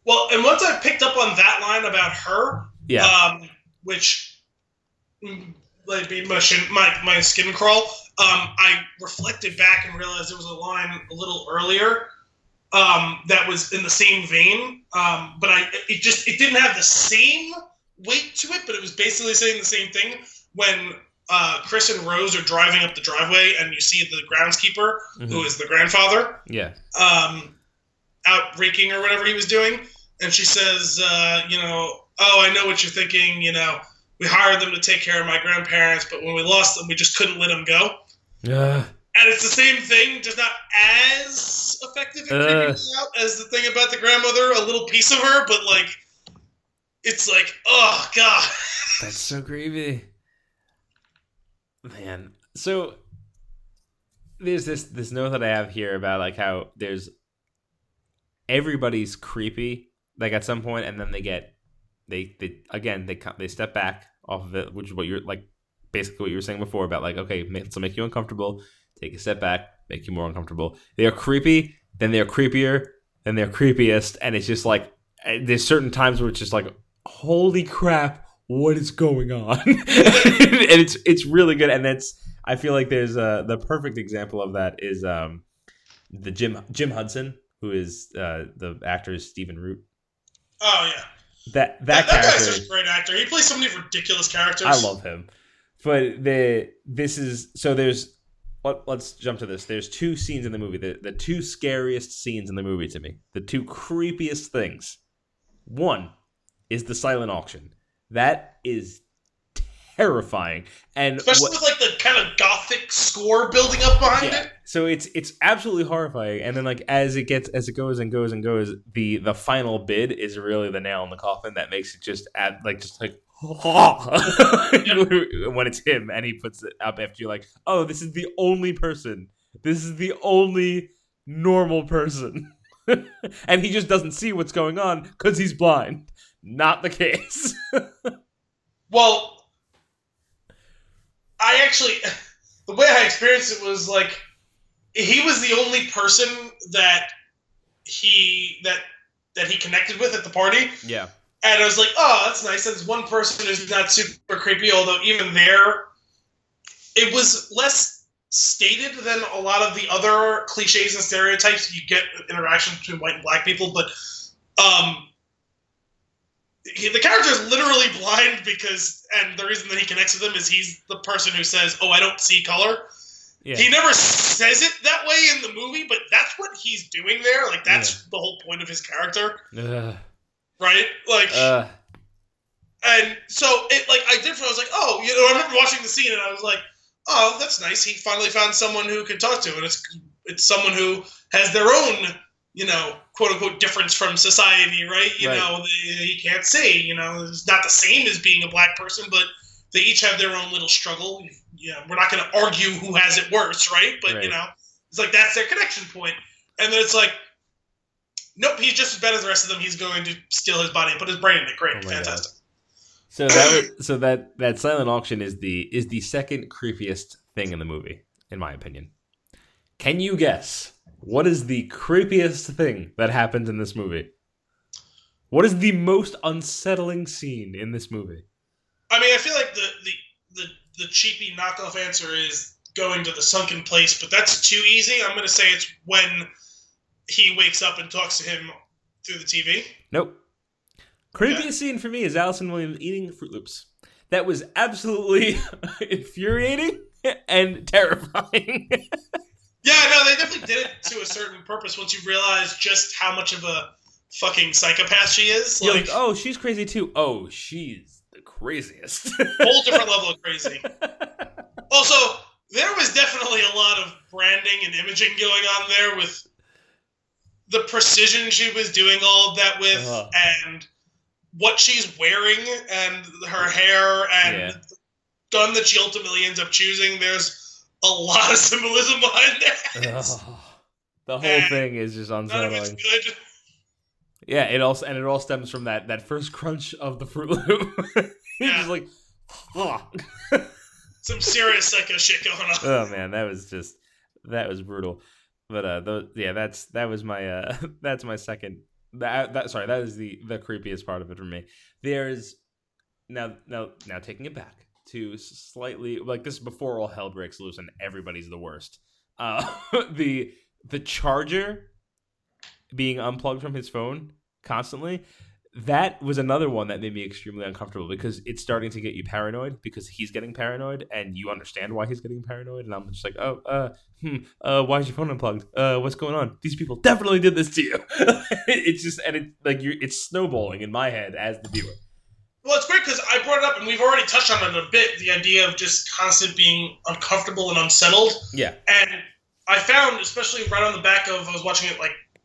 well, and once I picked up on that line about her, yeah um, which like made my, my my skin crawl. Um, I reflected back and realized there was a line a little earlier um, that was in the same vein, um, but I it just it didn't have the same weight to it, but it was basically saying the same thing when. Uh, Chris and Rose are driving up the driveway, and you see the groundskeeper, who Mhm. is the grandfather, yeah um, out raking or whatever he was doing, and she says, uh, you know, oh, I know what you're thinking. You know, we hired them to take care of my grandparents, but when we lost them, we just couldn't let them go. uh, And it's the same thing, just not as effective Uh. me out as the thing about the grandmother, a little piece of her, but like, it's like, oh god. <laughs> That's so creepy. Man. So there's this this note that I have here about like how there's everybody's creepy like at some point and then they get they they again they they step back off of it which is what you're like basically what you were saying before about like okay so make you uncomfortable take a step back make you more uncomfortable they are creepy then they're creepier then they're creepiest and it's just like eh, there's certain times where it's just like holy crap what is going on? <laughs> and it's it's really good, and that's I feel like there's uh the perfect example of that is um the Jim Jim Hudson who is uh the actor is Stephen Root. Oh yeah, That that, that, that character. guy's a great actor. He plays so many ridiculous characters. I love him. But the this is so there's let, let's jump to this. There's two scenes in the movie. The the two scariest scenes in the movie to me. The two creepiest things. One is the silent auction. That is terrifying. And especially what- with like the kind of gothic score building up behind yeah. it. So it's it's absolutely horrifying, and then like as it gets as it goes and goes and goes, the the final bid is really the nail in the coffin that makes it just add like just like <laughs> when it's him and he puts it up after you're like, oh, this is the only person, this is the only normal person, <laughs> and he just doesn't see what's going on because he's blind. Not the case. <laughs> Well, I actually, the way I experienced it was like he was the only person that he that that he connected with at the party, yeah. And I was like, oh, that's nice. That's one person who's not super creepy. Although even there, it was less stated than a lot of the other cliches and stereotypes you get interactions between white and black people, but um he, the character is literally <laughs> blind because and the reason that he connects with them is he's the person who says oh i don't see color Yeah. he never says it that way in the movie but that's what he's doing there like that's the whole point of his character. Right like Uh, and so it like I did. I was like, oh, you know, I remember watching the scene and I was like, oh, that's nice. He finally found someone who can talk to, and it's it's someone who has their own, you know, quote unquote difference from society, right? You Right. know, he can't see. You know, it's not the same as being a black person, but they each have their own little struggle. Yeah, we're not going to argue who has it worse, right? But Right. you know, it's like that's their connection point, and then it's like. Nope, he's just as bad as the rest of them. He's going to steal his body and put his brain in it. Great, Oh my God. fantastic. So that was, so that that silent auction is the is the second creepiest thing in the movie, in my opinion. Can you guess what is the creepiest thing that happens in this movie? What is the most unsettling scene in this movie? I mean, I feel like the the the, the cheapy knockoff answer is going to the sunken place, but that's too easy. I'm going to say it's when he wakes up and talks to him through the TV. Nope. Creepiest scene for me is Allison Williams eating Froot Loops. That was absolutely <laughs> infuriating and terrifying. Yeah, no, they definitely did it to a certain purpose. Once you realize just how much of a fucking psychopath she is, You're like, like, oh, she's crazy too. Oh, she's the craziest. whole different level of <laughs> crazy. Also, there was definitely a lot of branding and imaging going on there with the precision she was doing all of that with Uh-huh. and what she's wearing and her hair and Yeah. the gun that she ultimately ends up choosing. There's a lot of <laughs> symbolism behind that. The whole And thing is just None of it's unsettling. Yeah, it also and it all stems from that that first crunch of the Froot Loop. <laughs> He's Yeah. just like, oh. <laughs> Some serious psycho shit going on. oh man, that was just that was brutal. But uh, those, yeah, that's that was my uh, <laughs> that's my second. That, that sorry, that is the the creepiest part of it for me. There's now now now taking it back to slightly like this is before all hell breaks loose and everybody's the worst. Uh, <laughs> the the charger being unplugged from his phone constantly that was another one that made me extremely uncomfortable because it's starting to get you paranoid because he's getting paranoid and you understand why he's getting paranoid and I'm just like oh uh hmm uh why is your phone unplugged? Uh what's going on? These people definitely did this to you. <laughs> It's just and it like you're it's snowballing in my head as the viewer. Well, it's great because I brought it up and we've already touched on it a bit the idea of just constant being uncomfortable and unsettled. yeah. And I found, especially right on the back of, I was watching it like it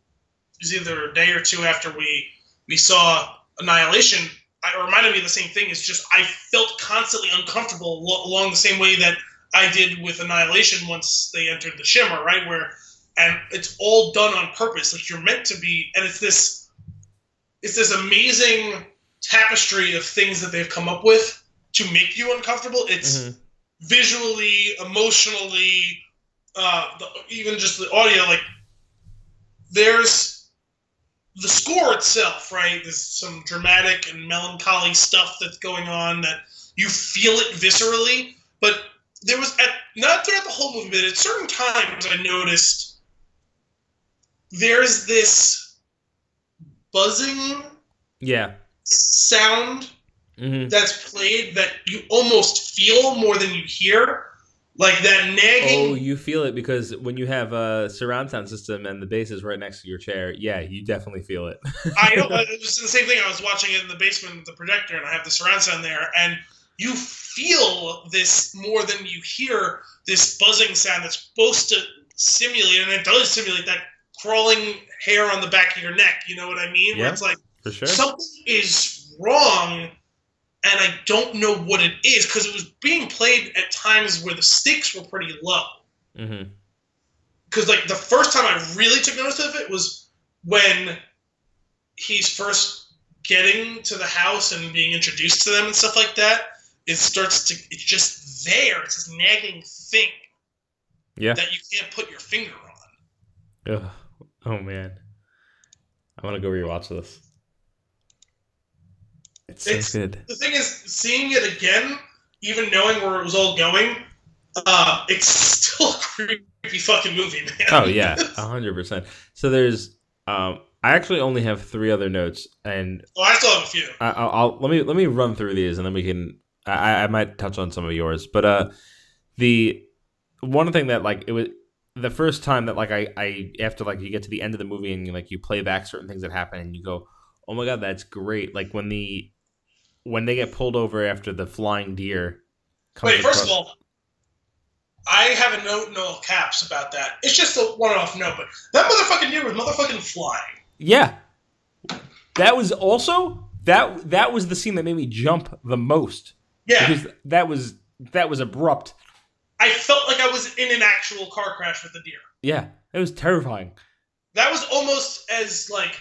was either a day or two after we we saw Annihilation. It reminded me of the same thing. It's just I felt constantly uncomfortable lo- along the same way that I did with Annihilation once they entered the Shimmer, right? Where and it's all done on purpose. Like you're meant to be, and it's this it's this amazing tapestry of things that they've come up with to make you uncomfortable. It's Mhm. visually, emotionally, uh, the, even just the audio. Like, there's the score itself, right? There's some dramatic and melancholy stuff that's going on that you feel it viscerally. But there was at not throughout the whole movie, but at certain times I noticed there's this buzzing Yeah. sound hmm that's played that you almost feel more than you hear. Like that nagging Oh, you feel it because when you have a surround sound system and the bass is right next to your chair, yeah, you definitely feel it. <laughs> I know <laughs> it was the same thing. I was watching it in the basement with the projector, and I have the surround sound there, and you feel this more than you hear this buzzing sound that's supposed to simulate, and it does simulate that crawling hair on the back of your neck. You know what I mean? Where Yeah. it's like For sure. something is wrong, and I don't know what it is because it was being played at times where the stakes were pretty low mm-hmm. because like the first time I really took notice of it was when he's first getting to the house and being introduced to them and stuff like that. It starts to it's just there. It's this nagging thing Yeah. that you can't put your finger on. Ugh. Oh man, I want to go rewatch this. It's so good. The thing is, seeing it again, even knowing where it was all going, uh, it's still a creepy fucking movie, man. Oh yeah, a hundred percent. So there's, um, I actually only have three other notes, and oh, I still have a few. I, I'll, I'll let me let me run through these, and then we can. I, I might touch on some of yours, but uh, the one thing that like it was the first time that like I I after like you get to the end of the movie and you like you play back certain things that happen and you go, oh my god, that's great. Like when the when they get pulled over after the flying deer. comes Wait, first across- of all, I have a note in all caps about that. It's just a one-off note, but that motherfucking deer was motherfucking flying. Yeah. That was also that that was the scene that made me jump the most Yeah, because that was that was abrupt. I felt like I was in an actual car crash with a deer. Yeah, it was terrifying. That was almost as like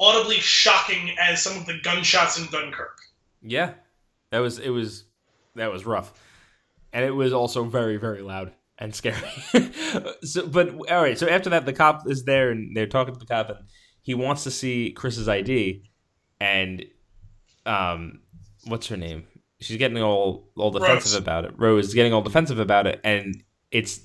audibly shocking as some of the gunshots in Dunkirk. Yeah. That was it was that was rough. And it was also very very loud and scary. <laughs> so but all right, so after that the cop is there and they're talking to the cop and he wants to see Chris's ID and um what's her name? She's getting all all defensive Rose. about it. Rose is getting all defensive about it and it's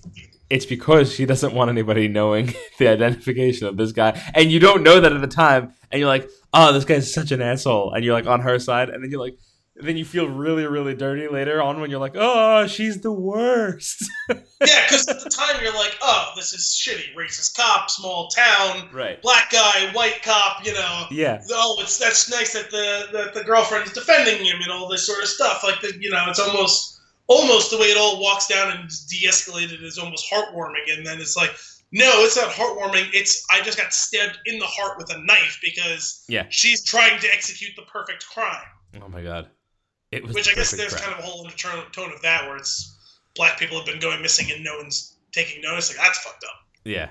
it's because she doesn't want anybody knowing <laughs> the identification of this guy. And you don't know that at the time and you're like, "Oh, this guy's such an asshole." And you're like on her side and then you're like then you feel really really dirty later on when you're like, "Oh, she's the worst." <laughs> Yeah, because at the time you're like, oh, this is shitty. Racist cop, small town, right. black guy, white cop, you know. Yeah. oh, it's that's nice that the that the girlfriend is defending him and all this sort of stuff. Like the, you know, it's almost almost the way it all walks down and de-escalated is almost heartwarming. And then it's like, no, it's not heartwarming. It's I just got stabbed in the heart with a knife because Yeah. she's trying to execute the perfect crime. Oh my god. It was Which I guess there's crap. kind of a whole undertone tone of that where it's black people have been going missing and no one's taking notice. Like that's fucked up. Yeah.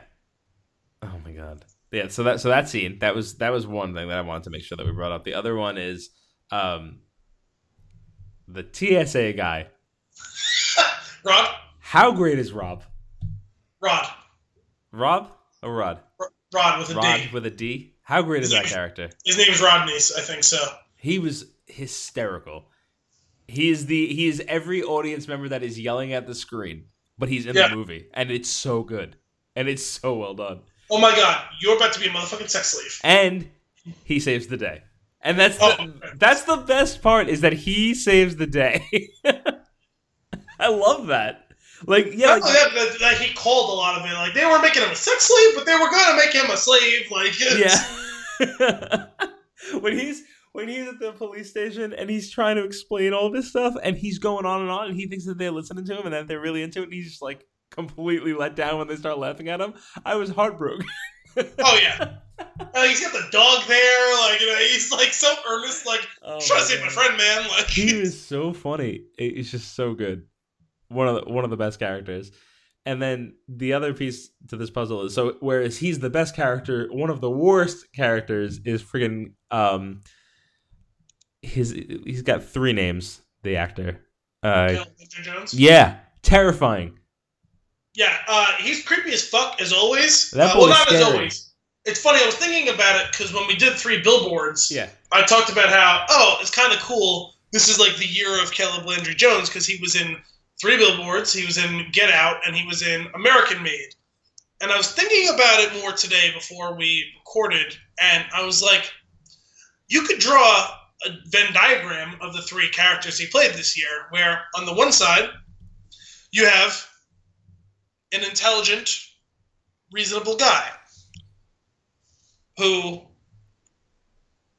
Oh my god. Yeah, so that so that scene, that was that was one thing that I wanted to make sure that we brought up. The other one is um the TSA guy. <laughs> Rob? How great is Rob? Rod, Rob or Rod? Rod with a D. Rod with a D. How great is that character? His name's Rodney, I think so. He was hysterical. He is the he is every audience member that is yelling at the screen, but he's in Yeah. the movie, and it's so good, and it's so well done. Oh my god, you're about to be a motherfucking sex slave. and he saves the day. And that's Oh, the, okay. that's the best part is that he saves the day. <laughs> I love that. Like yeah, like, that, that, he called a lot of it. Like they were making him a sex slave, but they were gonna make him a slave. Like <laughs> it's- yeah. <laughs> when he's when he's at the police station and he's trying to explain all this stuff and he's going on and on and he thinks that they're listening to him and that they're really into it and he's just like completely let down when they start laughing at him. I was heartbroken. <laughs> Oh yeah. Uh, he's got the dog there. Like you know, he's like so earnest. Like Oh, to my save my friend, man. Like he was so funny. It- It's just so good. One of the, one of the best characters. And then the other piece to this puzzle is so whereas he's the best character, one of the worst characters is friggin' um his he's got three names, the actor. Uh yeah, terrifying. Yeah, uh, he's creepy as fuck as always. That uh, well, not as scary. always. it's funny. I was thinking about it because when we did three billboards, Yeah. I talked about how oh, it's kind of cool. This is like the year of Caleb Landry Jones because he was in three billboards, he was in Get Out, and he was in American Made. And I was thinking about it more today before we recorded, and I was like, you could draw a Venn diagram of the three characters he played this year, where on the one side, you have an intelligent, reasonable guy who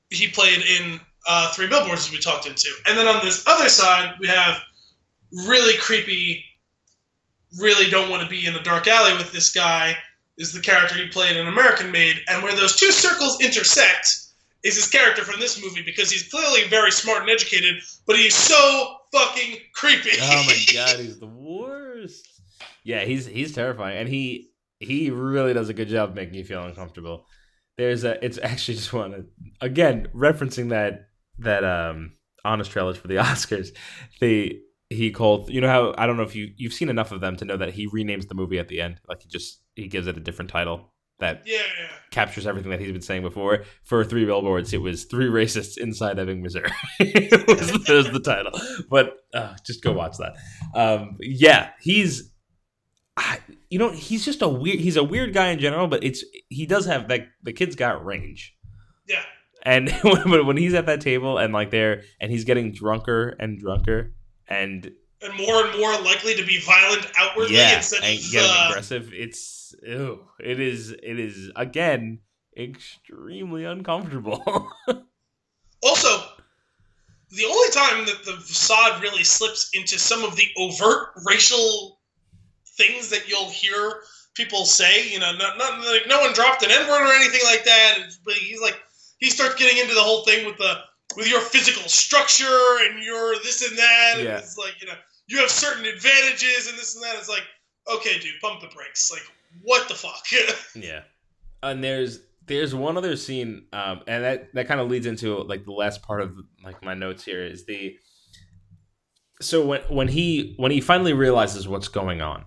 he played in uh, Three Billboards, as we talked into. And then on this other side, we have really creepy, really don't want to be in a dark alley with this guy, is the character he played in American Made. And where those two circles intersect is his character from this movie because he's clearly very smart and educated, but he's so fucking creepy. Oh my <laughs> god, he's the worst. Yeah, he's he's terrifying, and he he really does a good job making you feel uncomfortable. There's a it's actually just one again referencing that that um honest trailers for the <laughs> Oscars. They he called you know how I don't know if you you've seen enough of them to know that he renames the movie at the end like he just he gives it a different title that yeah, captures everything that he's been saying before. For three billboards, it was three racists inside Ebbing, Missouri. <laughs> it was, was the title. But uh, just go watch that. Um, yeah, he's, I, you know, he's just a weird. He's a weird guy in general, but it's he does have like the kid's got range. Yeah. And <laughs> when, when he's at that table and like there, and he's getting drunker and drunker, and And more and more likely to be violent outwardly yeah, instead and of getting uh, aggressive. It's ew, it is it is again extremely uncomfortable. <laughs> Also, the only time that the facade really slips into some of the overt racial things that you'll hear people say, you know, not, not like no one dropped an N word or anything like that. But he's like, he starts getting into the whole thing with the with your physical structure and your this and that. And Yeah. it's like, you know, you have certain advantages and this and that. It's like, okay, dude, pump the brakes. Like, what the fuck? <laughs> yeah, and there's there's one other scene, um, and that that kind of leads into like the last part of like my notes here is the so when when he when he finally realizes what's going on,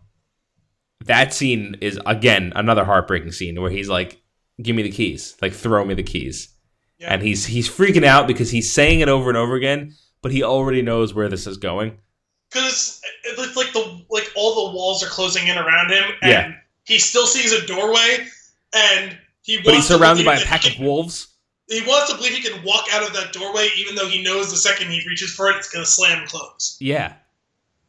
that scene is again another heartbreaking scene where he's like, "Give me the keys, like throw me the keys." Yeah. and he's he's freaking out because he's saying it over and over again, but he already knows where this is going. because it's, it's like the like all the walls are closing in around him, and Yeah. he still sees a doorway, and he But he's surrounded by a pack of wolves. He wants to believe he can walk out of that doorway, even though he knows the second he reaches for it, it's going to slam close. Yeah.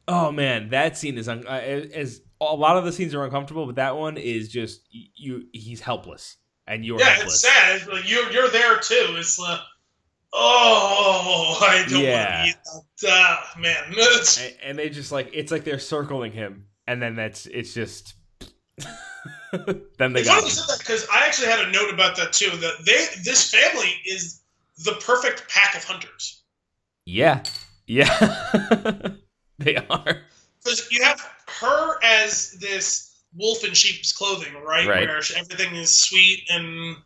Oh man, that scene is un- uh, is a lot of the scenes are uncomfortable, but that one is just you. He's helpless, and you're yeah, helpless. it's sad. Like you're you're there too. It's like, oh, <laughs> I don't Yeah. want to be that. Ah, man, <laughs> and, and they just like it's like they're circling him, and then that's it's just. <laughs> then they It's got said that because I actually had a note about that too. That they this family is the perfect pack of hunters. Yeah, yeah, they are. because you have her as this wolf in sheep's clothing, right? Right. Where everything is sweet and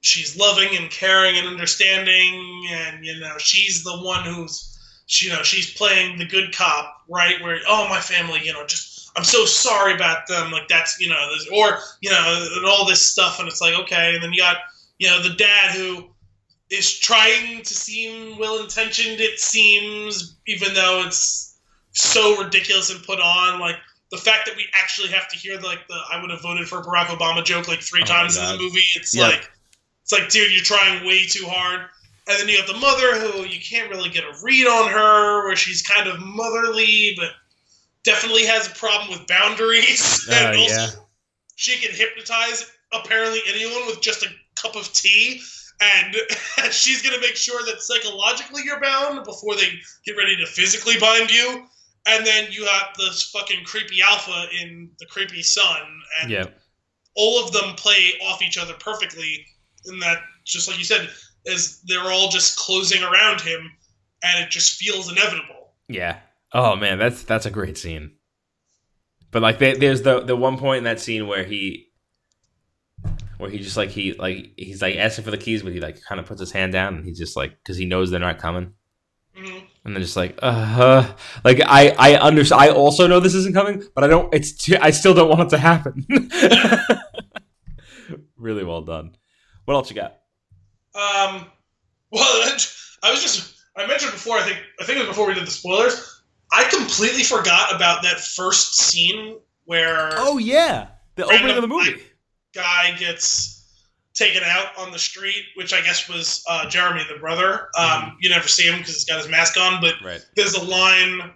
she's loving and caring and understanding, and you know she's the one who's, she, you know, she's playing the good cop, right? Where oh my family, you know, just I'm so sorry about them, like that's you know, or you know, and all this stuff, and it's like okay, and then you got you know the dad who is trying to seem well intentioned. It seems, even though it's so ridiculous and put on. Like the fact that we actually have to hear like the "I would have voted for Barack Obama" joke like three Oh times in the movie. It's Yep. like it's like, dude, you're trying way too hard. And then you have the mother who you can't really get a read on her, where she's kind of motherly, but definitely has a problem with boundaries. Oh, <laughs> and uh, also, yeah. she can hypnotize apparently anyone with just a cup of tea. And <laughs> she's going to make sure that psychologically you're bound before they get ready to physically bind you. And then you have this fucking creepy alpha in the creepy son. And Yeah, all of them play off each other perfectly in that just like you said is they're all just closing around him and it just feels inevitable yeah. Oh man, that's that's a great scene. But like, they, there's the the one point in that scene where he, where he just like he like he's like asking for the keys, but he like kind of puts his hand down, and he's just like because he knows they're not coming. Mhm. and then just like uh, huh. like i i understand i also know this isn't coming but i don't it's too, i still don't want it to happen <laughs> Really well done. What else you got? Um, well, <laughs> I was just I mentioned before. I think I think it was before we did the spoilers. I completely forgot about that first scene where Oh yeah, the opening of the movie. guy gets taken out on the street, which I guess was uh, Jeremy, the brother. Um, You never see him because he's got his mask on, but Right. there's a line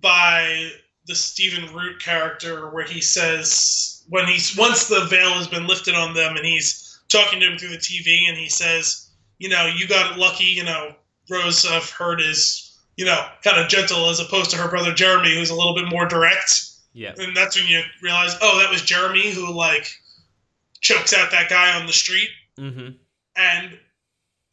by the Stephen Root character where he says when he's once the veil has been lifted on them and he's talking to him through the TV and he says, you know, you got lucky, you know, Rose I've heard is, you know, kind of gentle as opposed to her brother Jeremy who's a little bit more direct. Yeah. And that's when you realize, oh, that was Jeremy who like chokes out that guy on the street. Mm-hmm. And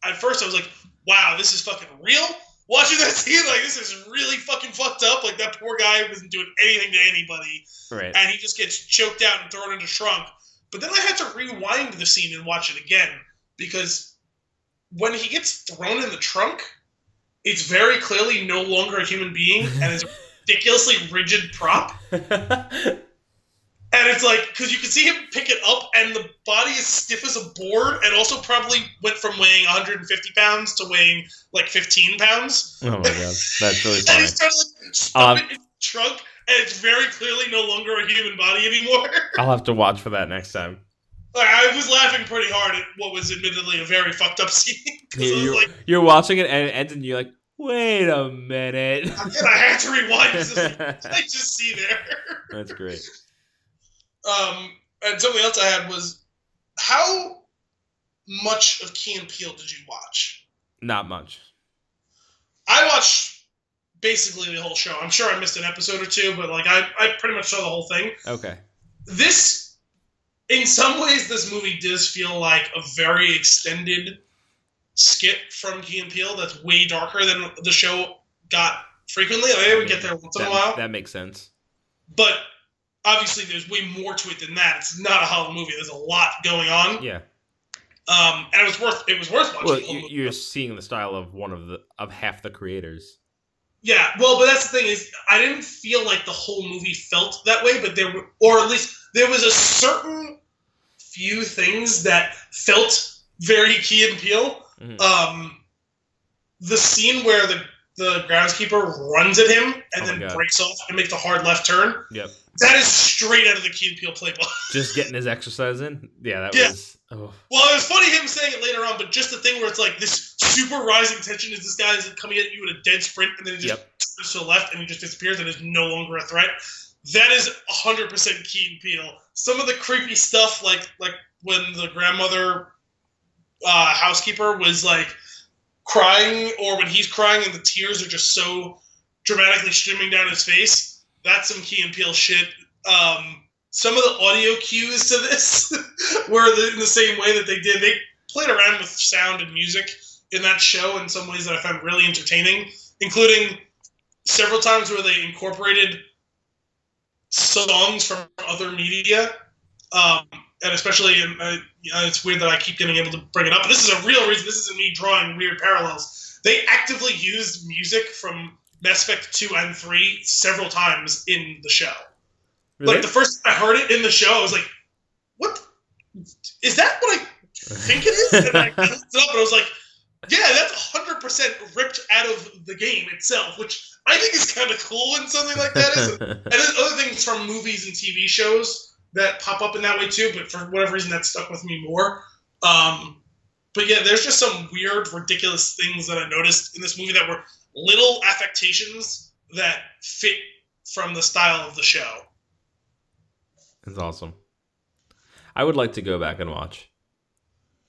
at first I was like, wow, this is fucking real. Watching that <laughs> scene, like this is really fucking fucked up. Like that poor guy wasn't doing anything to anybody, Right. and he just gets choked out and thrown into trunk. But then I had to rewind the scene and watch it again because when he gets thrown in the trunk, it's very clearly no longer a human being and is a <laughs> ridiculously rigid prop. <laughs> And it's like, because you can see him pick it up, and the body is stiff as a board, and also probably went from weighing 150 pounds to weighing like 15 pounds. oh my god, that's really funny. <laughs> And he's trying to like stuff Um, it in the trunk, and it's very clearly no longer a human body anymore. <laughs> I'll have to watch for that next time. I was laughing pretty hard at what was admittedly a very fucked up <laughs> scene. 'Cause I was You're, like, you're watching it and it ends, and you're like, wait a minute. I had to rewind. 'cause it's like, I just see there. that's great. Um, and something else I had was how much of Key and Peele did you watch? Not much. I watched basically the whole show. I'm sure I missed an episode or two, but like I, I pretty much saw the whole thing. Okay. This, in some ways, this movie does feel like a very extended skit from Key and Peele that's way darker than the show got frequently. Like, they would get there once in a while, that makes sense. but obviously there's way more to it than that. It's not a Hollow movie. There's a lot going on. Yeah. Um, and it was worth it was worth watching. Well, the whole you, movie. you're seeing the style of one of the of half the creators. Yeah, well, but that's the thing is, I didn't feel like the whole movie felt that way, but there were, or at least there was a certain few things that felt very Key and Peele. Mhm. Um, the scene where the the groundskeeper runs at him and Oh then God. breaks off and makes a hard left turn. Yep. That is straight out of the Key and Peele playbook. <laughs> Just getting his exercise in. Yeah, that Yeah. was. Oh. Well, it was funny him saying it later on, but just the thing where it's like this super rising tension is this guy is coming at you in a dead sprint and then he just Yep. turns to the left and he just disappears and is no longer a threat. That is 100% Key and Peele. Some of the creepy stuff, like like when the grandmother uh, housekeeper was like crying, or when he's crying and the tears are just so dramatically streaming down his face, that's some Key and Peele shit. Um, some of the audio cues to this <laughs> were in the same way that they did. They played around with sound and music in that show in some ways that I found really entertaining, including several times where they incorporated songs from other media. Um, and especially, in, uh, know, it's weird that I keep getting able to bring it up, but this is a real reason. This isn't me drawing weird parallels. They actively used music from Mass Effect 2 and 3 several times in the show. Really? Like the first time I heard it in the show, I was like, "What is that? What I think it is?" And I looked it up, and I was like, "Yeah, that's hundred percent ripped out of the game itself," which I think is kind of cool when something like that is. <laughs> and then other things from movies and TV shows that pop up in that way too. But for whatever reason, that stuck with me more. Um, but yeah, there's just some weird, ridiculous things that I noticed in this movie that were little affectations that fit from the style of the show. It's awesome. I would like to go back and watch.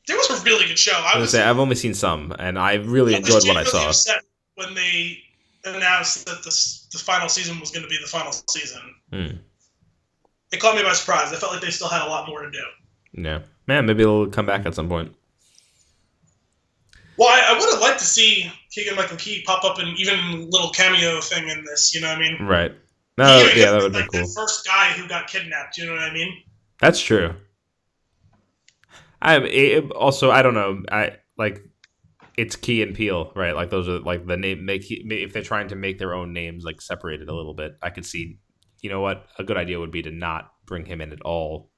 It was a really good show. I I was say I've only seen some, and I really was enjoyed what I saw. when they announced that this, the final season was going to be the final season. Hmm. It caught me by surprise. I felt like they still had a lot more to do. Yeah, man, maybe it'll come back at some point. Well, I, I would have liked to see Keegan Michael Key pop up in even a little cameo thing in this. You know what I mean? Right? No, Oh, yeah, that would be cool. The first guy who got kidnapped. You know what I mean? That's true. I it, also I don't know. I like it's Key and Peele, right? Like those are like the name make if they're trying to make their own names like separated a little bit. I could see, you know what, a good idea would be to not bring him in at all.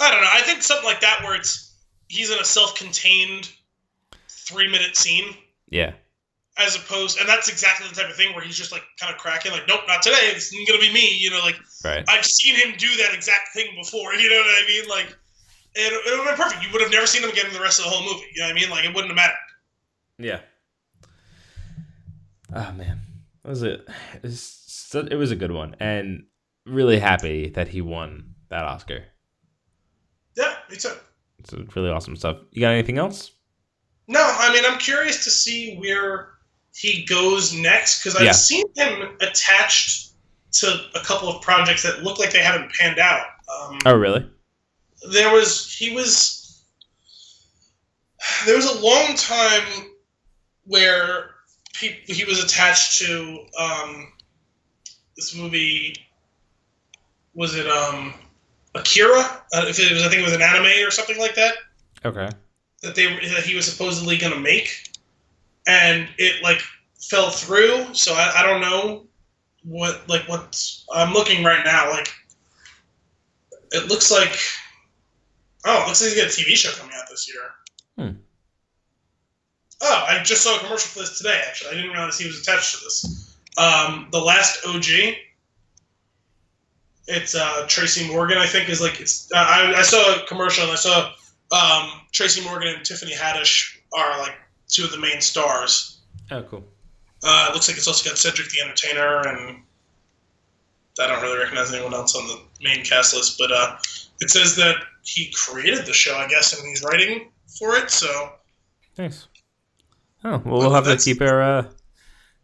I don't know. I think something like that where it's he's in a self-contained three-minute scene Yeah. as opposed, and that's exactly the type of thing where he's just like kind of cracking, like, nope, not today. This isn't gonna be me. You know, like Right. I've seen him do that exact thing before. <laughs> You know what I mean? Like, it, it would have been perfect. You would have never seen him again in the rest of the whole movie. You know what I mean? Like, it wouldn't have mattered. Yeah. Oh man, that was it. It's, it was a good one, and really happy that he won that Oscar. Yeah, me too. It's really awesome stuff. You got anything else? No, I mean, I'm curious to see where he goes next because I've Yeah. seen him attached to a couple of projects that look like they haven't panned out. Um, Oh, really? there was he was there was a long time where he, he was attached to um, this movie was it um, Akira? Uh, if it was I think it was an anime or something like that. Okay. that they that he was supposedly going to make. And it like fell through so I, I don't know what like what I'm looking right now like it looks like oh it looks like he's got a TV show coming out this year. Hmm. oh I just saw a commercial for this today actually. I didn't realize he was attached to this um, the last OG it's uh, Tracy Morgan I think is like it's uh, I, I saw a commercial and I saw um, Tracy Morgan and Tiffany Haddish are like two of the main stars. Oh, cool. Uh, it looks like it's also got Cedric the Entertainer, and I don't really recognize anyone else on the main cast list. But uh, it says that he created the show, I guess, and he's writing for it. So Nice. Oh, well, we'll have to keep our uh,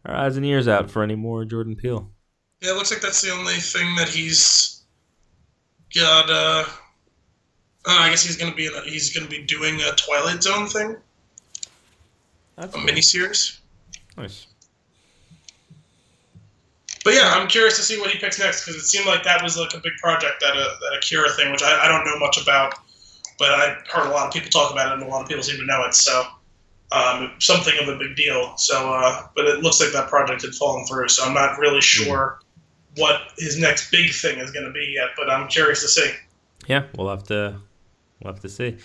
our eyes and ears out for any more Jordan Peele. yeah, it looks like that's the only thing that he's got. Uh, oh, I guess he's gonna be in a, he's gonna be doing a Twilight Zone thing, That's a miniseries. nice. But yeah, I'm curious to see what he picks next because it seemed like that was like a big project that a that Akira thing, which I, I don't know much about, but I heard a lot of people talk about it, and a lot of people seem to know it. So um, something of a big deal. So, uh, but it looks like that project had fallen through. So I'm not really sure what his next big thing is going to be yet, but I'm curious to see. Yeah, we'll have to we'll have to see.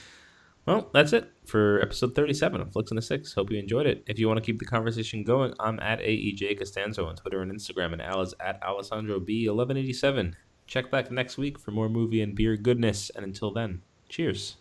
Well, that's it for episode 37 of Flicks in the Six. Hope you enjoyed it. If you want to keep the conversation going, I'm at AEJ Costanzo on Twitter and Instagram, and Al is at Alessandro B1187. Check back next week for more movie and beer goodness, and until then, cheers.